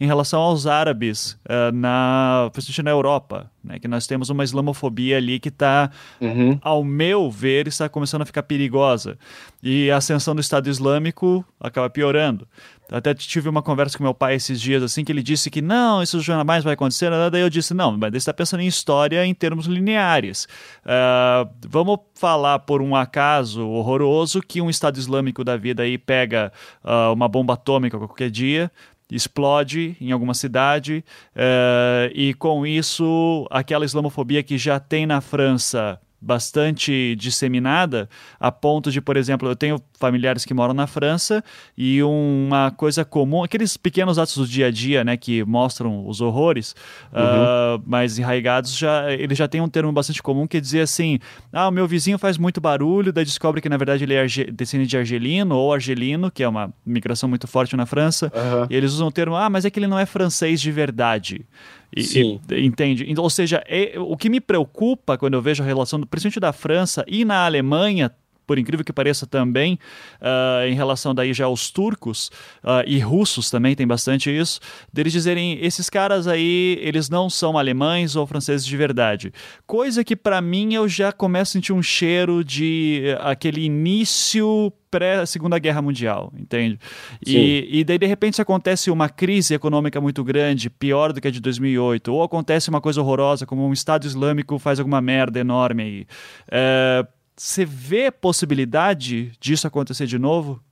em relação aos árabes uh, na principalmente na Europa né que nós temos uma islamofobia ali que está uhum. ao meu ver está começando a ficar perigosa e a ascensão do Estado Islâmico acaba piorando até tive uma conversa com meu pai esses dias, assim, que ele disse que não, isso jamais vai acontecer. Daí eu disse, não, mas você está pensando em história em termos lineares. Uh, vamos falar por um acaso horroroso que um Estado Islâmico da vida aí pega uh, uma bomba atômica qualquer dia, explode em alguma cidade uh, e com isso aquela islamofobia que já tem na França bastante disseminada, a ponto de, por exemplo, eu tenho familiares que moram na França e uma coisa comum, aqueles pequenos atos do dia a dia, né, que mostram os horrores, uhum. uh, mais enraigados, já, ele já tem um termo bastante comum que é dizer assim, ah, o meu vizinho faz muito barulho, daí descobre que na verdade ele é descendente de argelino ou argelino, que é uma migração muito forte na França, uhum. e eles usam o termo, ah, mas é que ele não é francês de verdade. E, Sim. E, entende? Então, ou seja, é, o que me preocupa quando eu vejo a relação, principalmente da França e na Alemanha, por incrível que pareça também, uh, em relação daí já aos turcos uh, e russos também tem bastante isso, deles dizerem esses caras aí, eles não são alemães ou franceses de verdade. Coisa que para mim eu já começo a sentir um cheiro de uh, aquele início pré-segunda guerra mundial, entende? E, e, daí de repente acontece uma crise econômica muito grande, pior do que a de 2008, ou acontece uma coisa horrorosa como um Estado Islâmico faz alguma merda enorme aí. É, você vê possibilidade disso acontecer de novo?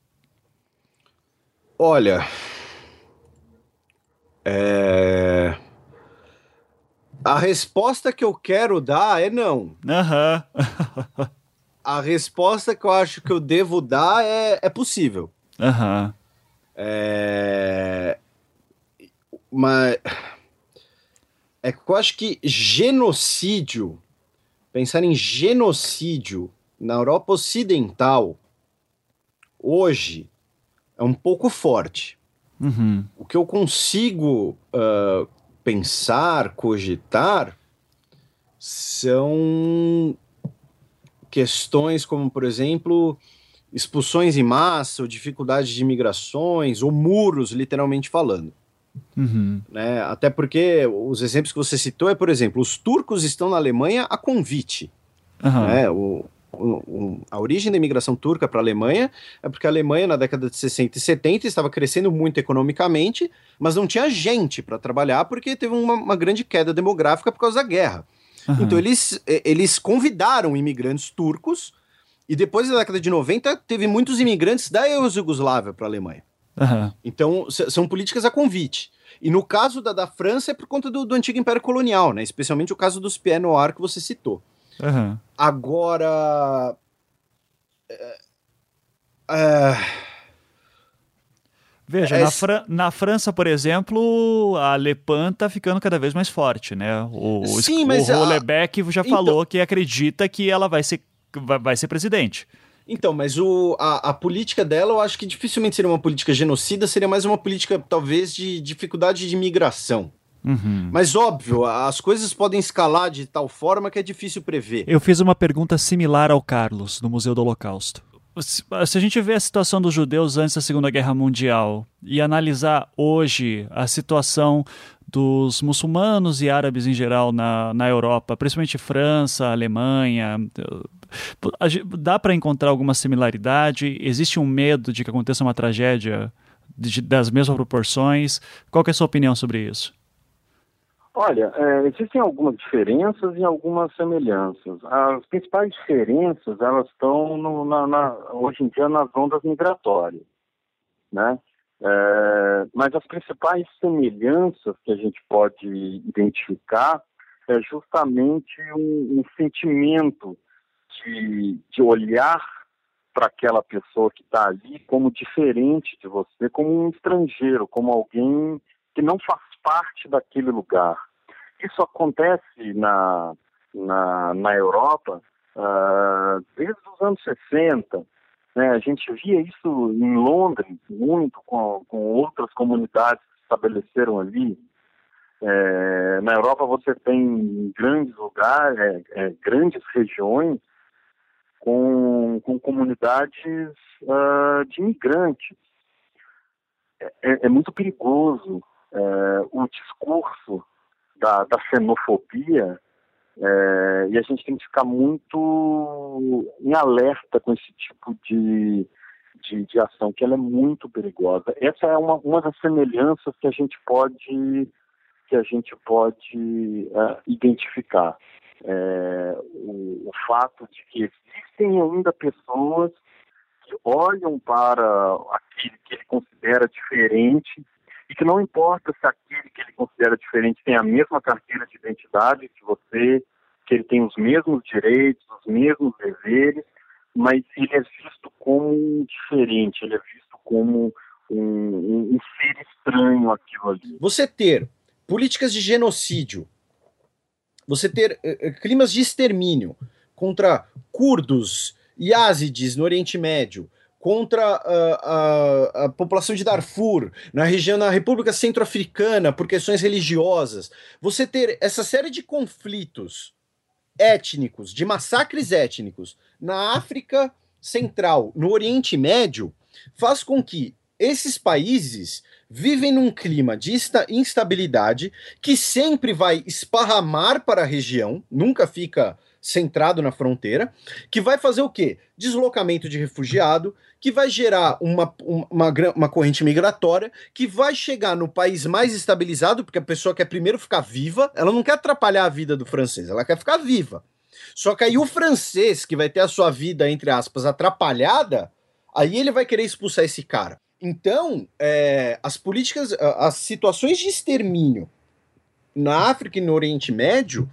Olha. É... A resposta que eu quero dar é não. Aham. Uhum. a resposta que eu acho que eu devo dar é, é possível. Aham. Uhum. É... Mas. É que eu acho que genocídio pensar em genocídio na Europa Ocidental hoje é um pouco forte. Uhum. O que eu consigo uh, pensar, cogitar, são questões como, por exemplo, expulsões em massa, ou dificuldade de migrações, ou muros, literalmente falando. Uhum. Né? Até porque os exemplos que você citou é, por exemplo, os turcos estão na Alemanha a convite. Uhum. Né? O, o, a origem da imigração turca para a Alemanha é porque a Alemanha, na década de 60 e 70, estava crescendo muito economicamente, mas não tinha gente para trabalhar porque teve uma, uma, grande queda demográfica por causa da guerra. Uhum. Então, eles, eles convidaram imigrantes turcos e depois da década de 90 teve muitos imigrantes da ex-Yugoslávia para a Alemanha. Uhum. Então, são políticas a convite. E no caso da, da França é por conta do, do antigo Império Colonial, né? Especialmente o caso dos Pieds Noirs que você citou. Uhum. Agora. É, é, Veja, é, na, na, França, por exemplo, a Le Pen está ficando cada vez mais forte, né? O, Sim, o, mas o Rolebeck já então... falou que acredita que ela vai ser, vai, vai ser presidente. Então, mas o, a, a, política dela, eu acho que dificilmente seria uma política genocida, seria mais uma política, talvez, de dificuldade de migração. Uhum. Mas óbvio, as coisas podem escalar de tal forma que é difícil prever. Eu fiz uma pergunta similar ao Carlos, no Museu do Holocausto. Se a gente vê a situação dos judeus antes da Segunda Guerra Mundial e analisar hoje a situação dos muçulmanos e árabes em geral na, na Europa, principalmente França, Alemanha, dá para encontrar alguma similaridade? Existe um medo de que aconteça uma tragédia de, das mesmas proporções? Qual é a sua opinião sobre isso? Olha, é, existem algumas diferenças e algumas semelhanças. As principais diferenças, elas estão no, na, na, hoje em dia nas ondas migratórias, né? É, mas as principais semelhanças que a gente pode identificar é justamente um, um sentimento de, de olhar para aquela pessoa que está ali como diferente de você, como um estrangeiro, como alguém que não faz parte daquele lugar. Isso acontece na, na, na Europa uh, desde os anos 60. Né? A gente via isso em Londres muito, com, com outras comunidades que estabeleceram ali. É, na Europa você tem grandes lugares, é, é, grandes regiões com, com comunidades uh, de imigrantes. É, é, é muito perigoso é, o discurso da, da xenofobia é, e a gente tem que ficar muito em alerta com esse tipo de, de, de, ação, que ela é muito perigosa. Essa é uma, uma das semelhanças que a gente pode que a gente pode uh, identificar. É, o, o, fato de que existem ainda pessoas que olham para aquele que ele considera diferente e que não importa se aquele que ele considera diferente tem a mesma carteira de identidade que você, que ele tem os mesmos direitos, os mesmos deveres, mas ele é visto como diferente, ele é visto como um, um, um ser estranho aquilo ali. Você ter políticas de genocídio, você ter uh, climas de extermínio contra curdos e ázides no Oriente Médio, contra a, a, a, população de Darfur, na região, na República Centro-Africana, por questões religiosas. Você ter essa série de conflitos étnicos, de massacres étnicos na África Central, no Oriente Médio, faz com que esses países vivem num clima de instabilidade que sempre vai esparramar para a região, nunca fica centrado na fronteira, que vai fazer o quê? Deslocamento de refugiado, que vai gerar uma, uma, uma corrente migratória, que vai chegar no país mais estabilizado, porque a pessoa quer primeiro ficar viva, ela não quer atrapalhar a vida do francês, ela quer ficar viva. Só que aí o francês, que vai ter a sua vida, entre aspas, atrapalhada, aí ele vai querer expulsar esse cara. Então, é, as políticas, as situações de extermínio na África e no Oriente Médio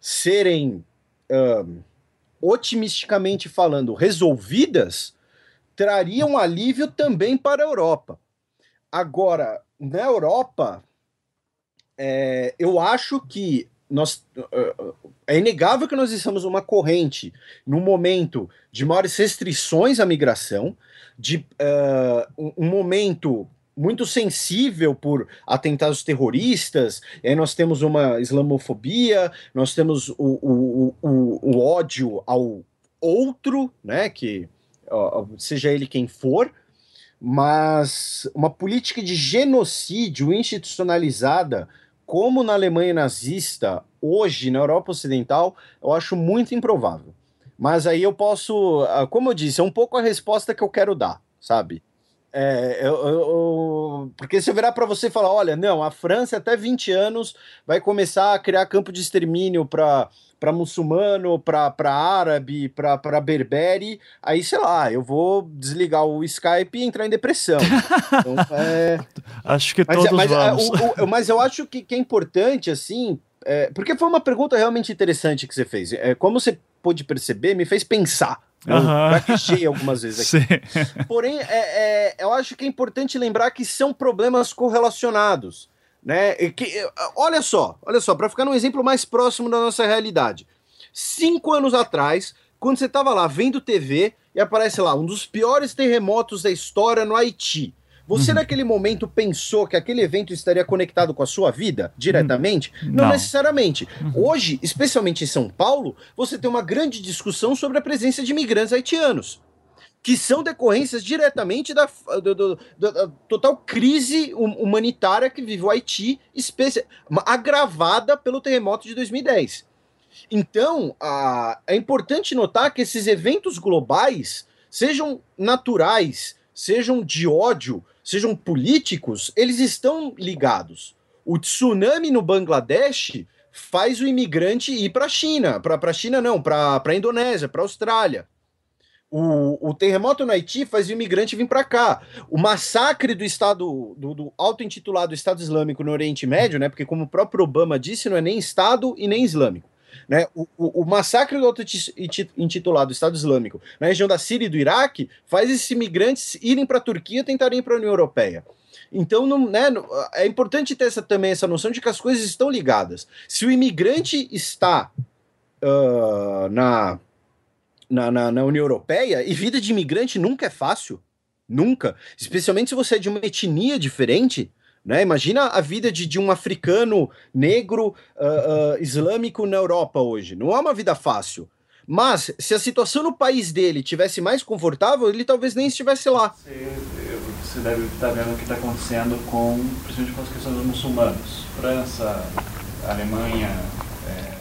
serem uh, otimisticamente falando, resolvidas, traria um alívio também para a Europa. Agora, na Europa, é, eu acho que nós, uh, é inegável que nós estamos numa corrente, num momento de maiores restrições à migração, de uh, um, momento muito sensível por atentados terroristas, e aí nós temos uma islamofobia, nós temos o, o, o, o ódio ao outro, né, que ó, seja ele quem for, mas uma política de genocídio institucionalizada, como na Alemanha nazista, hoje na Europa Ocidental, eu acho muito improvável. Mas aí eu posso, ah, como eu disse, é um pouco a resposta que eu quero dar, sabe? É, eu, eu, porque se eu virar para você e falar, olha, não, a França até 20 anos vai começar a criar campo de extermínio para para muçulmano, para árabe, para berbere, aí sei lá, eu vou desligar o Skype e entrar em depressão. Então, é... Acho que mas, todos mas, é, vamos. O, o, mas eu acho que, que é importante, assim, é, porque foi uma pergunta realmente interessante que você fez. É, como você pôde perceber, me fez pensar. Eu uhum. algumas vezes aqui. Sim. Porém, é, é, eu acho que é importante lembrar que são problemas correlacionados. Né? Que, olha só, olha só, para ficar num exemplo mais próximo da nossa realidade. Cinco anos atrás, quando você estava lá vendo TV e aparece lá um dos piores terremotos da história no Haiti. Você, uhum. naquele momento, pensou que aquele evento estaria conectado com a sua vida diretamente? Uhum. Não, Não, necessariamente. Uhum. Hoje, especialmente em São Paulo, você tem uma grande discussão sobre a presença de imigrantes haitianos que são decorrências diretamente da, do, do, do, da total crise humanitária que vive o Haiti, agravada pelo terremoto de 2010. Então, a, é importante notar que esses eventos globais, sejam naturais, sejam de ódio, sejam políticos, eles estão ligados. O tsunami no Bangladesh faz o imigrante ir para a China, para a China não, para a Indonésia, para a Austrália. O, o, terremoto no Haiti faz o imigrante vir para cá. O massacre do Estado, do, do auto-intitulado Estado Islâmico no Oriente Médio, né? Porque, como o próprio Obama disse, não é nem Estado e nem Islâmico. Né? O, o, o massacre do auto-intitulado Estado Islâmico na região da Síria e do Iraque faz esses imigrantes irem para a Turquia e tentarem ir para a União Europeia. Então, não, né, é importante ter essa, também essa noção de que as coisas estão ligadas. Se o imigrante está uh, na, na, na, na União Europeia, e vida de imigrante nunca é fácil. Nunca. Especialmente se você é de uma etnia diferente. Né? Imagina a vida de, de um africano negro uh, uh, islâmico na Europa hoje. Não é uma vida fácil. Mas, se a situação no país dele tivesse mais confortável, ele talvez nem estivesse lá. Você deve estar vendo o que está acontecendo com, principalmente com as questões dos muçulmanos. França, Alemanha, é,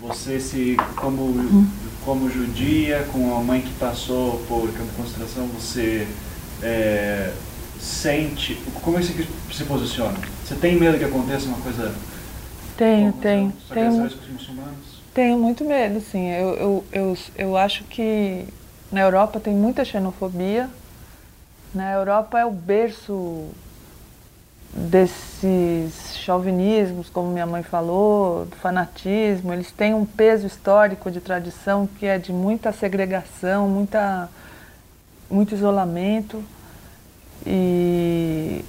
você se, como, como judia, com uma mãe que passou por campo de concentração, você é, sente, como é que você se posiciona? Você tem medo que aconteça uma coisa... Tenho, tenho. Tenho, tenho muito medo, sim. Eu, eu, eu, eu acho que na Europa tem muita xenofobia. Na Europa é o berço desses chauvinismos, como minha mãe falou, do fanatismo. Eles têm um peso histórico de tradição que é de muita segregação, muita, muito isolamento. E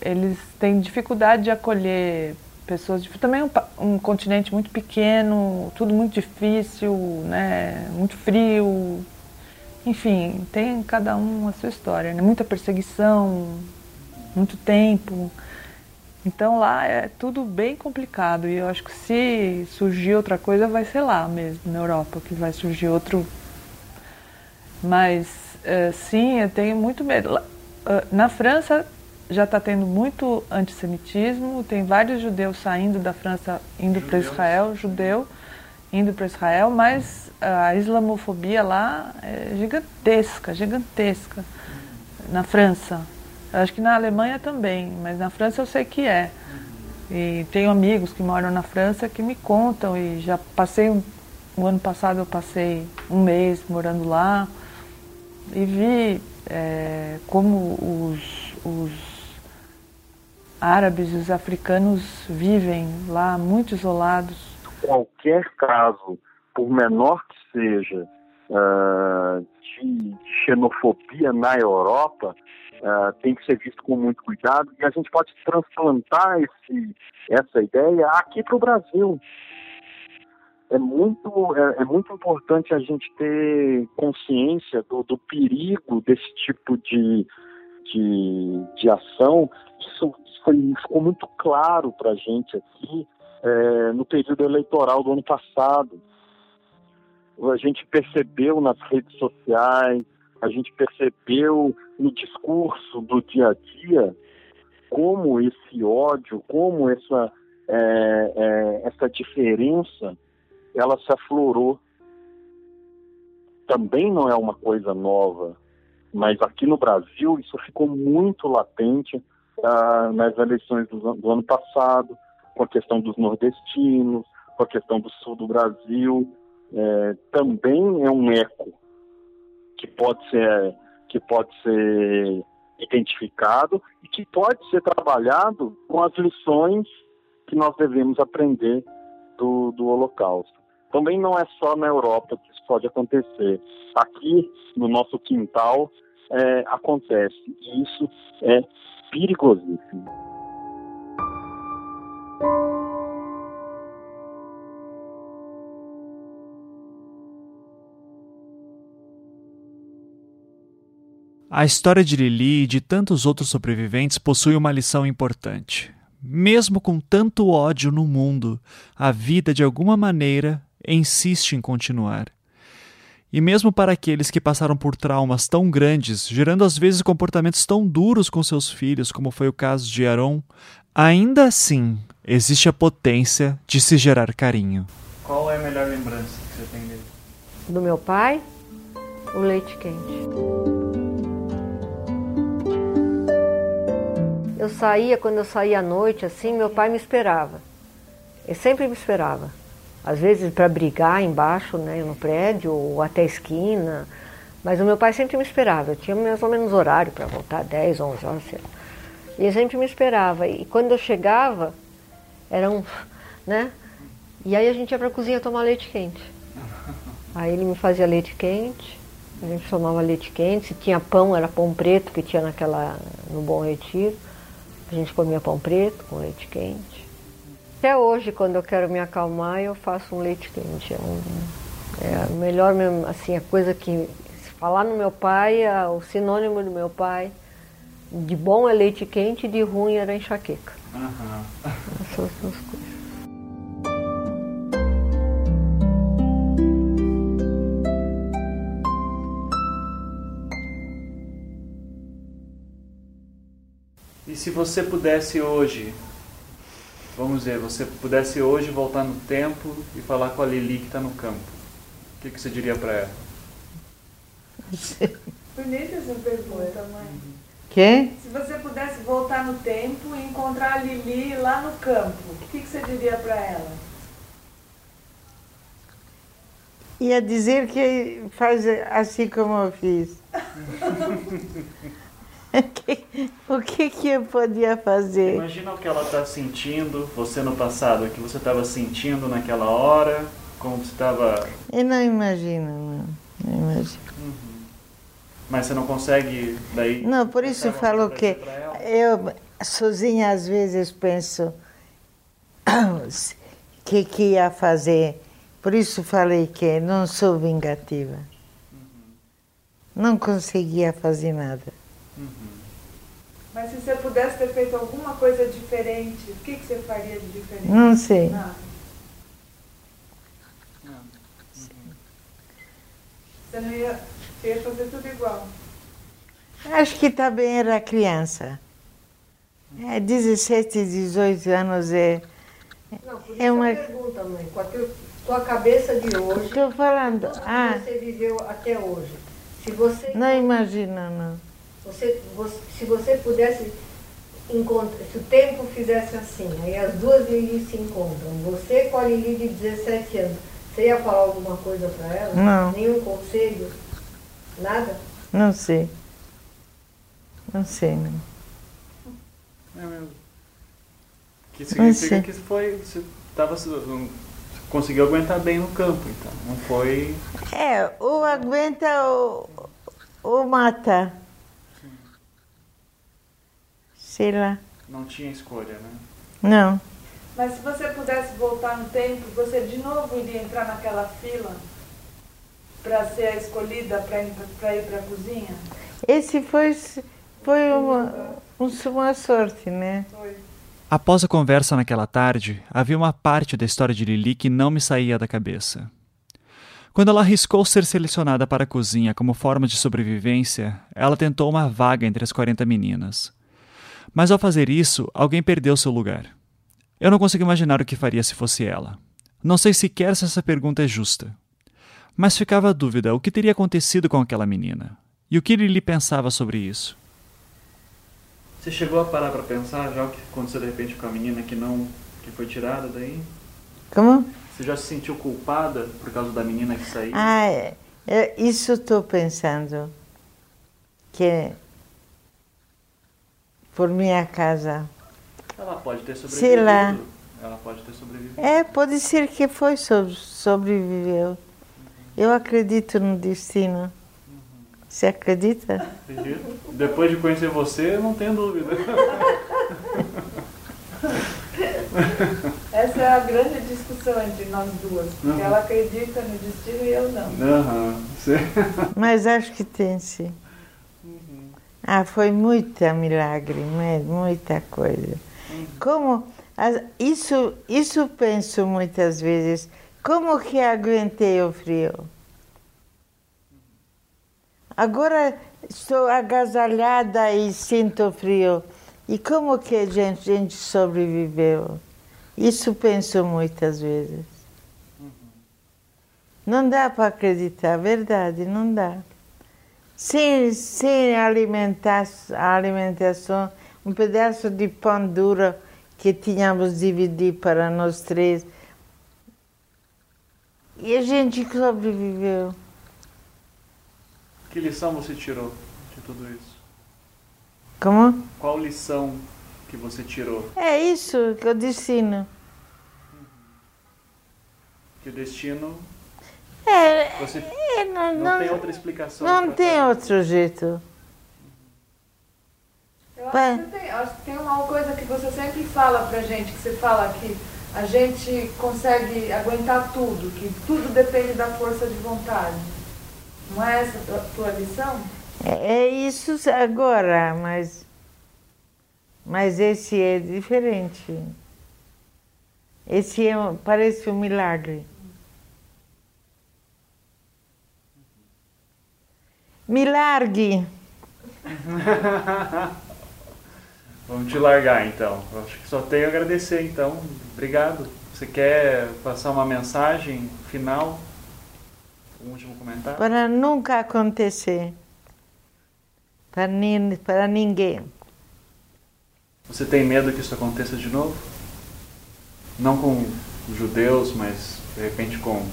eles têm dificuldade de acolher pessoas. Também é um, um continente muito pequeno, tudo muito difícil, né? muito frio. Enfim, tem cada um a sua história. Né? Muita perseguição, muito tempo. Então lá é tudo bem complicado e eu acho que se surgir outra coisa vai ser lá mesmo, na Europa, que vai surgir outro. Mas é, sim, eu tenho muito medo. Na França já está tendo muito antissemitismo, tem vários judeus saindo da França, indo para Israel, judeu, indo para Israel, mas a islamofobia lá é gigantesca, gigantesca. Na França. Acho que na Alemanha também, mas na França eu sei que é. E tenho amigos que moram na França que me contam e já passei um, o ano passado eu passei um mês morando lá e vi é, como os, os árabes e os africanos vivem lá muito isolados. Qualquer caso, por menor que seja, uh, de xenofobia na Europa, uh, tem que ser visto com muito cuidado e a gente pode transplantar esse, essa ideia aqui para o Brasil. É muito, é, é, muito importante a gente ter consciência do, do perigo desse tipo de, de, de ação. Isso foi, ficou muito claro para a gente aqui é, no período eleitoral do ano passado. A gente percebeu nas redes sociais, a gente percebeu no discurso do dia a dia como esse ódio, como essa, é, é, essa diferença, ela se aflorou. Também não é uma coisa nova, mas aqui no Brasil isso ficou muito latente ah, nas eleições do, do, ano passado, com a questão dos nordestinos, com a questão do sul do Brasil, é, também é um eco que pode ser que pode ser identificado e que pode ser trabalhado com as lições que nós devemos aprender do, do Holocausto. Também não é só na Europa que isso pode acontecer. Aqui, no nosso quintal, é, acontece. E isso é perigosíssimo. A história de Lili e de tantos outros sobreviventes possui uma lição importante. Mesmo com tanto ódio no mundo, a vida de alguma maneira insiste em continuar. E mesmo para aqueles que passaram por traumas tão grandes, gerando às vezes comportamentos tão duros com seus filhos, como foi o caso de Aaron, ainda assim existe a potência de se gerar carinho. Qual é a melhor lembrança que você tem dele? Do meu pai, o leite quente. Eu saía, quando eu saía à noite, assim, meu pai me esperava. Ele sempre me esperava. Às vezes para brigar embaixo, né, no prédio, ou até esquina. Mas o meu pai sempre me esperava. Eu tinha mais ou menos horário para voltar, 10, 11 horas, sei lá. E ele sempre me esperava. E quando eu chegava, era um, né? E aí a gente ia para a cozinha tomar leite quente. Aí ele me fazia leite quente, a gente tomava leite quente, se tinha pão, era pão preto que tinha naquela no Bom Retiro. A gente comia pão preto com leite quente. Até hoje, quando eu quero me acalmar, eu faço um leite quente. É, um, é a melhor, assim, a coisa que se falar no meu pai, é o sinônimo do meu pai de bom é leite quente e de ruim era enxaqueca. Uhum. Essas duas coisas. E se você pudesse hoje, vamos dizer, você pudesse hoje voltar no tempo e falar com a Lili que está no campo, o que, que você diria para ela? Bonita essa pergunta, mãe. Quê? Se você pudesse voltar no tempo e encontrar a Lili lá no campo, o que, que você diria para ela? Ia dizer que faz assim como eu fiz. o que, que eu podia fazer? Imagina o que ela está sentindo, você no passado, o que você estava sentindo naquela hora, como você estava. Eu não imagino, não. Não imagino. Uhum. Mas você não consegue daí. Não, por isso eu falo que eu sozinha às vezes penso o que, que ia fazer. Por isso falei que não sou vingativa. Uhum. Não conseguia fazer nada. Uhum. Mas se você pudesse ter feito alguma coisa diferente, o que, que você faria de diferente? Não sei. Nada. Não. Você não ia ia fazer tudo igual. Acho que também era criança. É, 17, 18 anos é. Não, por isso é uma pergunta, mãe. Com a tua cabeça de hoje. Estou falando. Ah, você viveu até hoje. Se você. Não imagina, não. Você, você, se você pudesse encontrar, se o tempo fizesse assim, aí as duas Lili se encontram, você com a Lili de 17 anos, você ia falar alguma coisa para ela? Não. Nenhum conselho? Nada? Não sei. Não sei, não. É mesmo. Que significa que foi, você tava, conseguiu aguentar bem no campo, então. Não foi. É, ou aguenta ou, ou mata. Sei lá. Não tinha escolha, né? Não. Mas se você pudesse voltar no tempo, você de novo iria entrar naquela fila? para ser a escolhida para ir para a cozinha? Esse foi, foi uma, uma sorte, né? Foi. Após a conversa naquela tarde, havia uma parte da história de Lili que não me saía da cabeça. Quando ela arriscou ser selecionada para a cozinha como forma de sobrevivência, ela tentou uma vaga entre as 40 meninas. Mas ao fazer isso, alguém perdeu seu lugar. Eu não consigo imaginar o que faria se fosse ela. Não sei sequer se essa pergunta é justa. Mas ficava a dúvida: o que teria acontecido com aquela menina? E o que ele lhe pensava sobre isso? Você chegou a parar para pensar já o que aconteceu de repente com a menina que não que foi tirada daí? Como? Você já se sentiu culpada por causa da menina que saiu? Ah, é, é, isso estou pensando que por minha casa. Ela pode ter sobrevivido. Sei lá. Ela pode ter sobrevivido. É, pode ser que foi sobreviveu. Eu acredito no destino. Você acredita? Acredito. Depois de conhecer você, eu não tenho dúvida. Essa é a grande discussão entre nós duas. Porque uhum. ela acredita no destino e eu não. Uhum. Mas acho que tem sim. Uhum. Ah, foi muita milagre, muita coisa. Uhum. Como isso, isso penso muitas vezes como que aguentei o frio? Agora estou agasalhada e sinto frio. E como que a gente, a gente sobreviveu? Isso penso muitas vezes. Não dá para acreditar, verdade, não dá. Sem, sem alimentar, alimentação, um pedaço de pão duro que tínhamos dividido para nós três. E a gente sobreviveu. Que lição você tirou de tudo isso? Como? Qual lição que você tirou? É isso que eu destino. Que o destino. É, Você é, não, não, não, tem outra explicação. não tem outro jeito. Eu acho, que tem, acho que tem uma coisa que você sempre fala pra gente, que você fala que a gente consegue aguentar tudo, que tudo depende da força de vontade. Não é essa a tua- lição? É, é isso agora, mas, mas esse é diferente. Esse é, parece um milagre. Milagre! Vamos te largar então. Acho que só tenho a agradecer então. Obrigado. Você quer passar uma mensagem final? Um último comentário? Para nunca acontecer. Para, nin, para ninguém. Você tem medo que isso aconteça de novo? Não com os judeus, mas de repente com.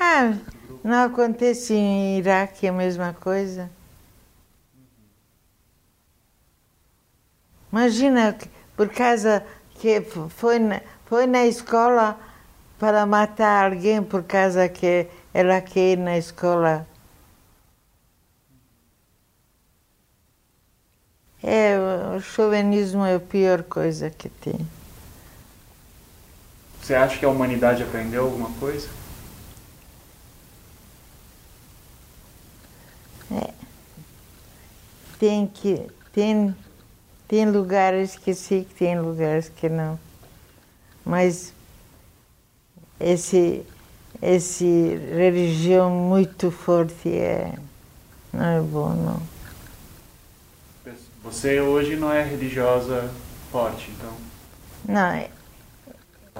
Ah, não acontece em Iraque a mesma coisa? Imagina, por causa que foi na, foi na escola para matar alguém por causa que ela quer ir na escola. É, o chauvinismo é a pior coisa que tem. Você acha que a humanidade aprendeu alguma coisa? Tem que tem tem lugares que sim, tem lugares que não. Mas esse esse religião muito forte é não é bom não. Você hoje não é religiosa forte, então. Não, é-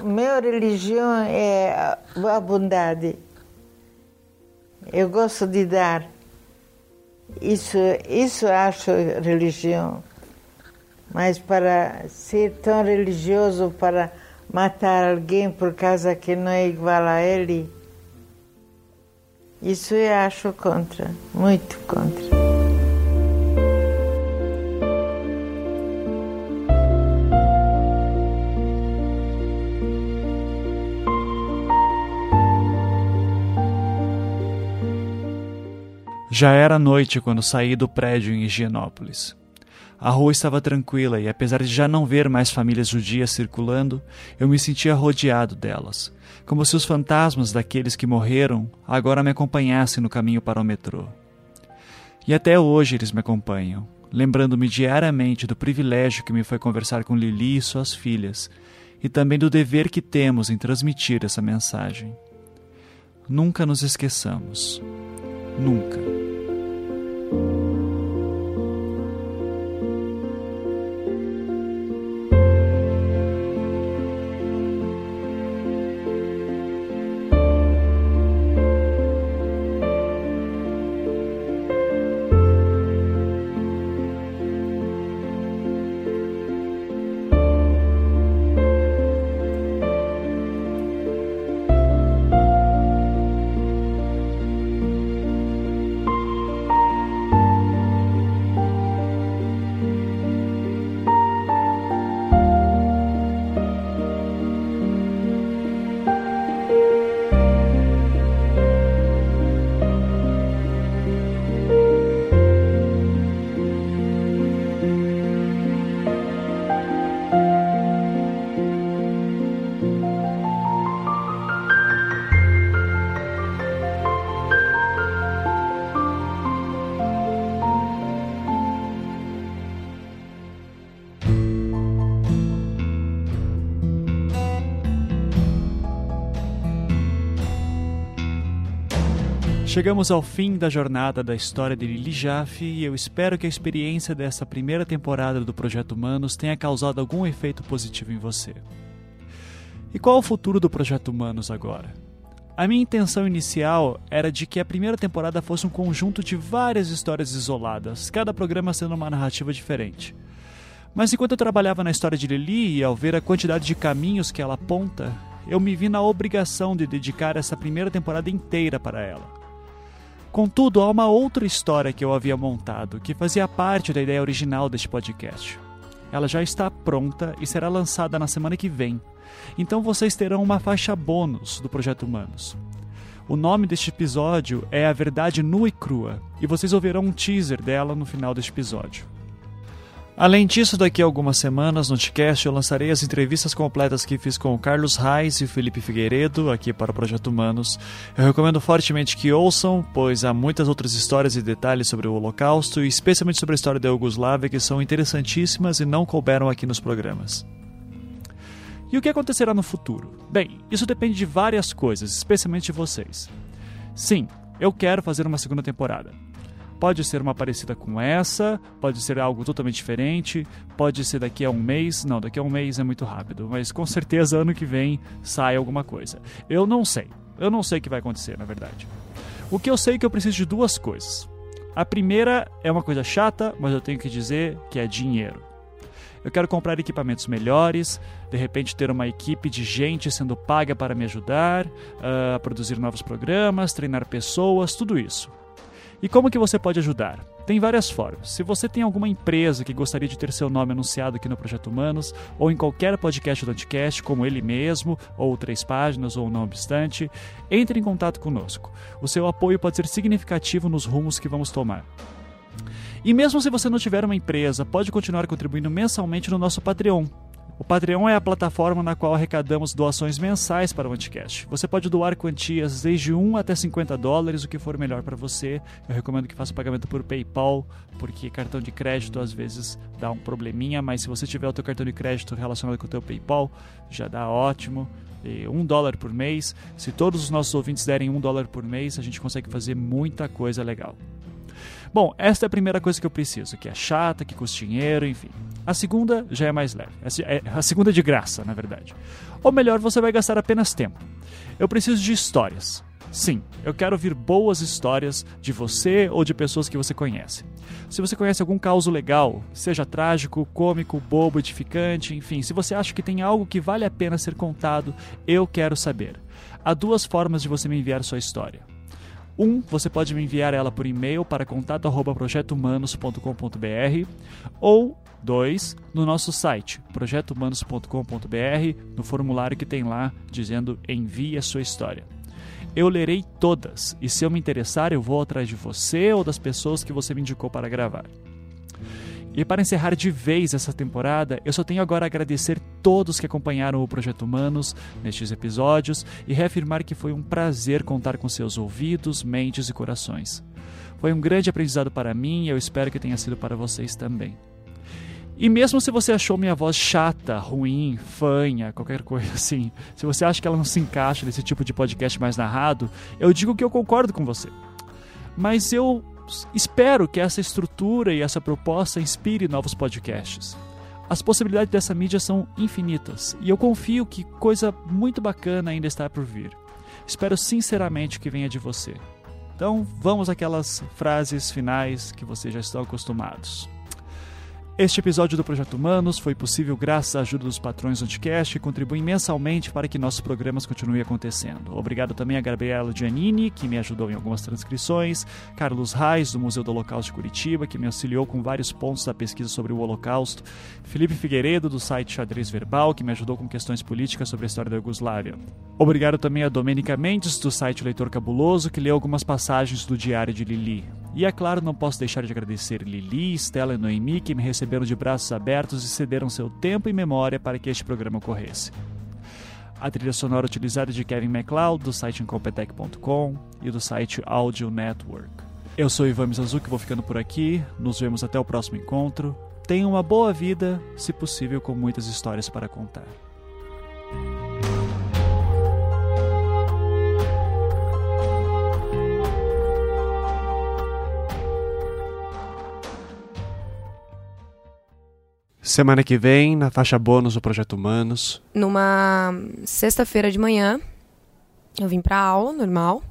minha religião é a bondade. Eu gosto de dar. Isso, isso acho religião. Mas para ser tão religioso para matar alguém por causa que não é igual a ele, isso eu acho contra, muito contra. Já era noite quando saí do prédio em Higienópolis. A rua estava tranquila e, apesar de já não ver mais famílias judias circulando, eu me sentia rodeado delas, como se os fantasmas daqueles que morreram agora me acompanhassem no caminho para o metrô. E até hoje eles me acompanham, lembrando-me diariamente do privilégio que me foi conversar com Lili e suas filhas, e também do dever que temos em transmitir essa mensagem. Nunca nos esqueçamos. Nunca. Chegamos ao fim da jornada da história de Lili Jaffe e eu espero que a experiência dessa primeira temporada do Projeto Humanos tenha causado algum efeito positivo em você. E qual o futuro do Projeto Humanos agora? A minha intenção inicial era de que a primeira temporada fosse um conjunto de várias histórias isoladas, cada programa sendo uma narrativa diferente. Mas enquanto eu trabalhava na história de Lili e ao ver a quantidade de caminhos que ela aponta, eu me vi na obrigação de dedicar essa primeira temporada inteira para ela. Contudo, há uma outra história que eu havia montado, que fazia parte da ideia original deste podcast. Ela já está pronta e será lançada na semana que vem. Então vocês terão uma faixa bônus do Projeto Humanos. O nome deste episódio é A Verdade Nua e Crua, e vocês ouvirão um teaser dela no final deste episódio. Além disso, daqui a algumas semanas no Ticast eu lançarei as entrevistas completas que fiz com o Carlos Reis e o Felipe Figueiredo aqui para o Projeto Humanos. Eu recomendo fortemente que ouçam, pois há muitas outras histórias e detalhes sobre o Holocausto e especialmente sobre a história da Yugoslávia que são interessantíssimas e não couberam aqui nos programas. E o que acontecerá no futuro? Bem, isso depende de várias coisas, especialmente de vocês. Sim, eu quero fazer uma segunda temporada. Pode ser uma parecida com essa, pode ser algo totalmente diferente, pode ser daqui a um mês. Não, daqui a um mês é muito rápido, mas com certeza ano que vem sai alguma coisa. Eu não sei. Eu não sei o que vai acontecer, na verdade. O que eu sei é que eu preciso de duas coisas. A primeira é uma coisa chata, mas eu tenho que dizer que é dinheiro. Eu quero comprar equipamentos melhores, de repente ter uma equipe de gente sendo paga para me ajudar uh, a produzir novos programas, treinar pessoas, tudo isso. E como que você pode ajudar? Tem várias formas. Se você tem alguma empresa que gostaria de ter seu nome anunciado aqui no Projeto Humanos, ou em qualquer podcast do Anticast, como ele mesmo, ou Três Páginas, ou Não Obstante, entre em contato conosco. O seu apoio pode ser significativo nos rumos que vamos tomar. E mesmo se você não tiver uma empresa, pode continuar contribuindo mensalmente no nosso Patreon. O Patreon é a plataforma na qual arrecadamos doações mensais para o Anticast. Você pode doar quantias desde 1 até 50 dólares, o que for melhor para você. Eu recomendo que faça o pagamento por PayPal, porque cartão de crédito às vezes dá um probleminha, mas se você tiver o teu cartão de crédito relacionado com o teu PayPal, já dá ótimo. E um dólar por mês. Se todos os nossos ouvintes derem um dólar por mês, a gente consegue fazer muita coisa legal. Bom, esta é a primeira coisa que eu preciso, que é chata, que custa dinheiro, enfim. A segunda já é mais leve. É a segunda é de graça, na verdade. Ou melhor, você vai gastar apenas tempo. Eu preciso de histórias. Sim, eu quero ouvir boas histórias de você ou de pessoas que você conhece. Se você conhece algum caso legal, seja trágico, cômico, bobo, edificante, enfim, se você acha que tem algo que vale a pena ser contado, eu quero saber. Há duas formas de você me enviar sua história. Um, você pode me enviar ela por e-mail para contato@projetohumanos.com.br ou dois, no nosso site projetohumanos.com.br, no formulário que tem lá dizendo envie a sua história. Eu lerei todas e se eu me interessar, eu vou atrás de você ou das pessoas que você me indicou para gravar. E para encerrar de vez essa temporada, eu só tenho agora a agradecer todos que acompanharam o Projeto Humanos nestes episódios e reafirmar que foi um prazer contar com seus ouvidos, mentes e corações. Foi um grande aprendizado para mim e eu espero que tenha sido para vocês também. E mesmo se você achou minha voz chata, ruim, fanha, qualquer coisa assim, se você acha que ela não se encaixa nesse tipo de podcast mais narrado, eu digo que eu concordo com você. Mas eu espero que essa estrutura e essa proposta inspire novos podcasts. As possibilidades dessa mídia são infinitas e eu confio que coisa muito bacana ainda está por vir. Espero sinceramente que venha de você. Então, vamos àquelas frases finais que vocês já estão acostumados. Este episódio do Projeto Humanos foi possível graças à ajuda dos patrões do Anticast que contribuem mensalmente para que nossos programas continuem acontecendo. Obrigado também a Gabriela Giannini, que me ajudou em algumas transcrições, Carlos Reis, do Museu do Holocausto de Curitiba, que me auxiliou com vários pontos da pesquisa sobre o Holocausto, Felipe Figueiredo, do site Xadrez Verbal, que me ajudou com questões políticas sobre a história da Iugoslávia. Obrigado também a Domênica Mendes, do site Leitor Cabuloso, que leu algumas passagens do Diário de Lili. E é claro, não posso deixar de agradecer Lili, Stella e Noemi, que me receberam de braços abertos e cederam seu tempo e memória para que este programa ocorresse. A trilha sonora utilizada é de Kevin MacLeod, do site Incompetech.com e do site Audio Network. Eu sou Ivan Mizanzuki, vou ficando por aqui. Nos vemos até o próximo encontro. Tenha uma boa vida, se possível, com muitas histórias para contar. Semana que vem, na faixa bônus do Projeto Humanos. Numa sexta-feira de manhã, eu vim pra aula, normal.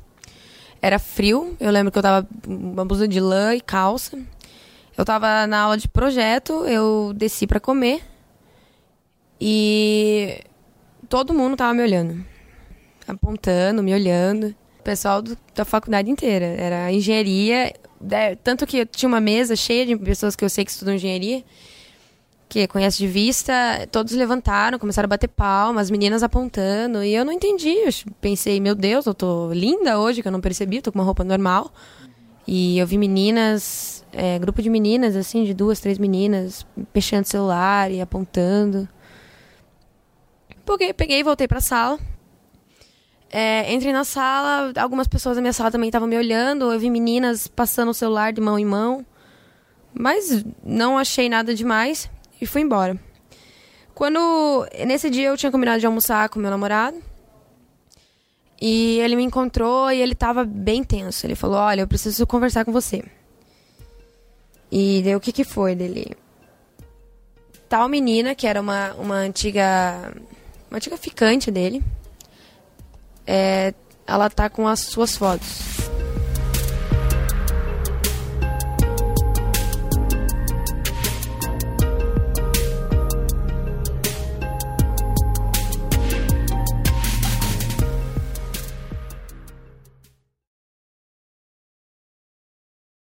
Era frio, eu lembro que eu tava com uma blusa de lã e calça. Eu tava na aula de projeto, eu desci para comer e todo mundo tava me olhando, apontando, me olhando. O pessoal do, da faculdade inteira. Era engenharia, tanto que eu tinha uma mesa cheia de pessoas que eu sei que estudam engenharia, que conhece de vista, todos levantaram, começaram a bater palmas, as meninas apontando, e eu não entendi. Eu pensei, meu Deus, eu tô linda hoje, que eu não percebi, tô com uma roupa normal. E eu vi meninas, é, grupo de meninas, assim, de duas, três meninas, mexendo celular e apontando. Peguei, peguei voltei pra sala. É, entrei na sala, algumas pessoas da minha sala também estavam me olhando. Eu vi meninas passando o celular de mão em mão. Mas não achei nada demais e fui embora. Quando. Nesse dia eu tinha combinado de almoçar com meu namorado. E ele me encontrou e ele tava bem tenso. Ele falou: Olha, eu preciso conversar com você. E daí o que, que foi dele? Tal menina, que era uma, uma antiga. Uma antiga ficante dele. É, ela tá com as suas fotos.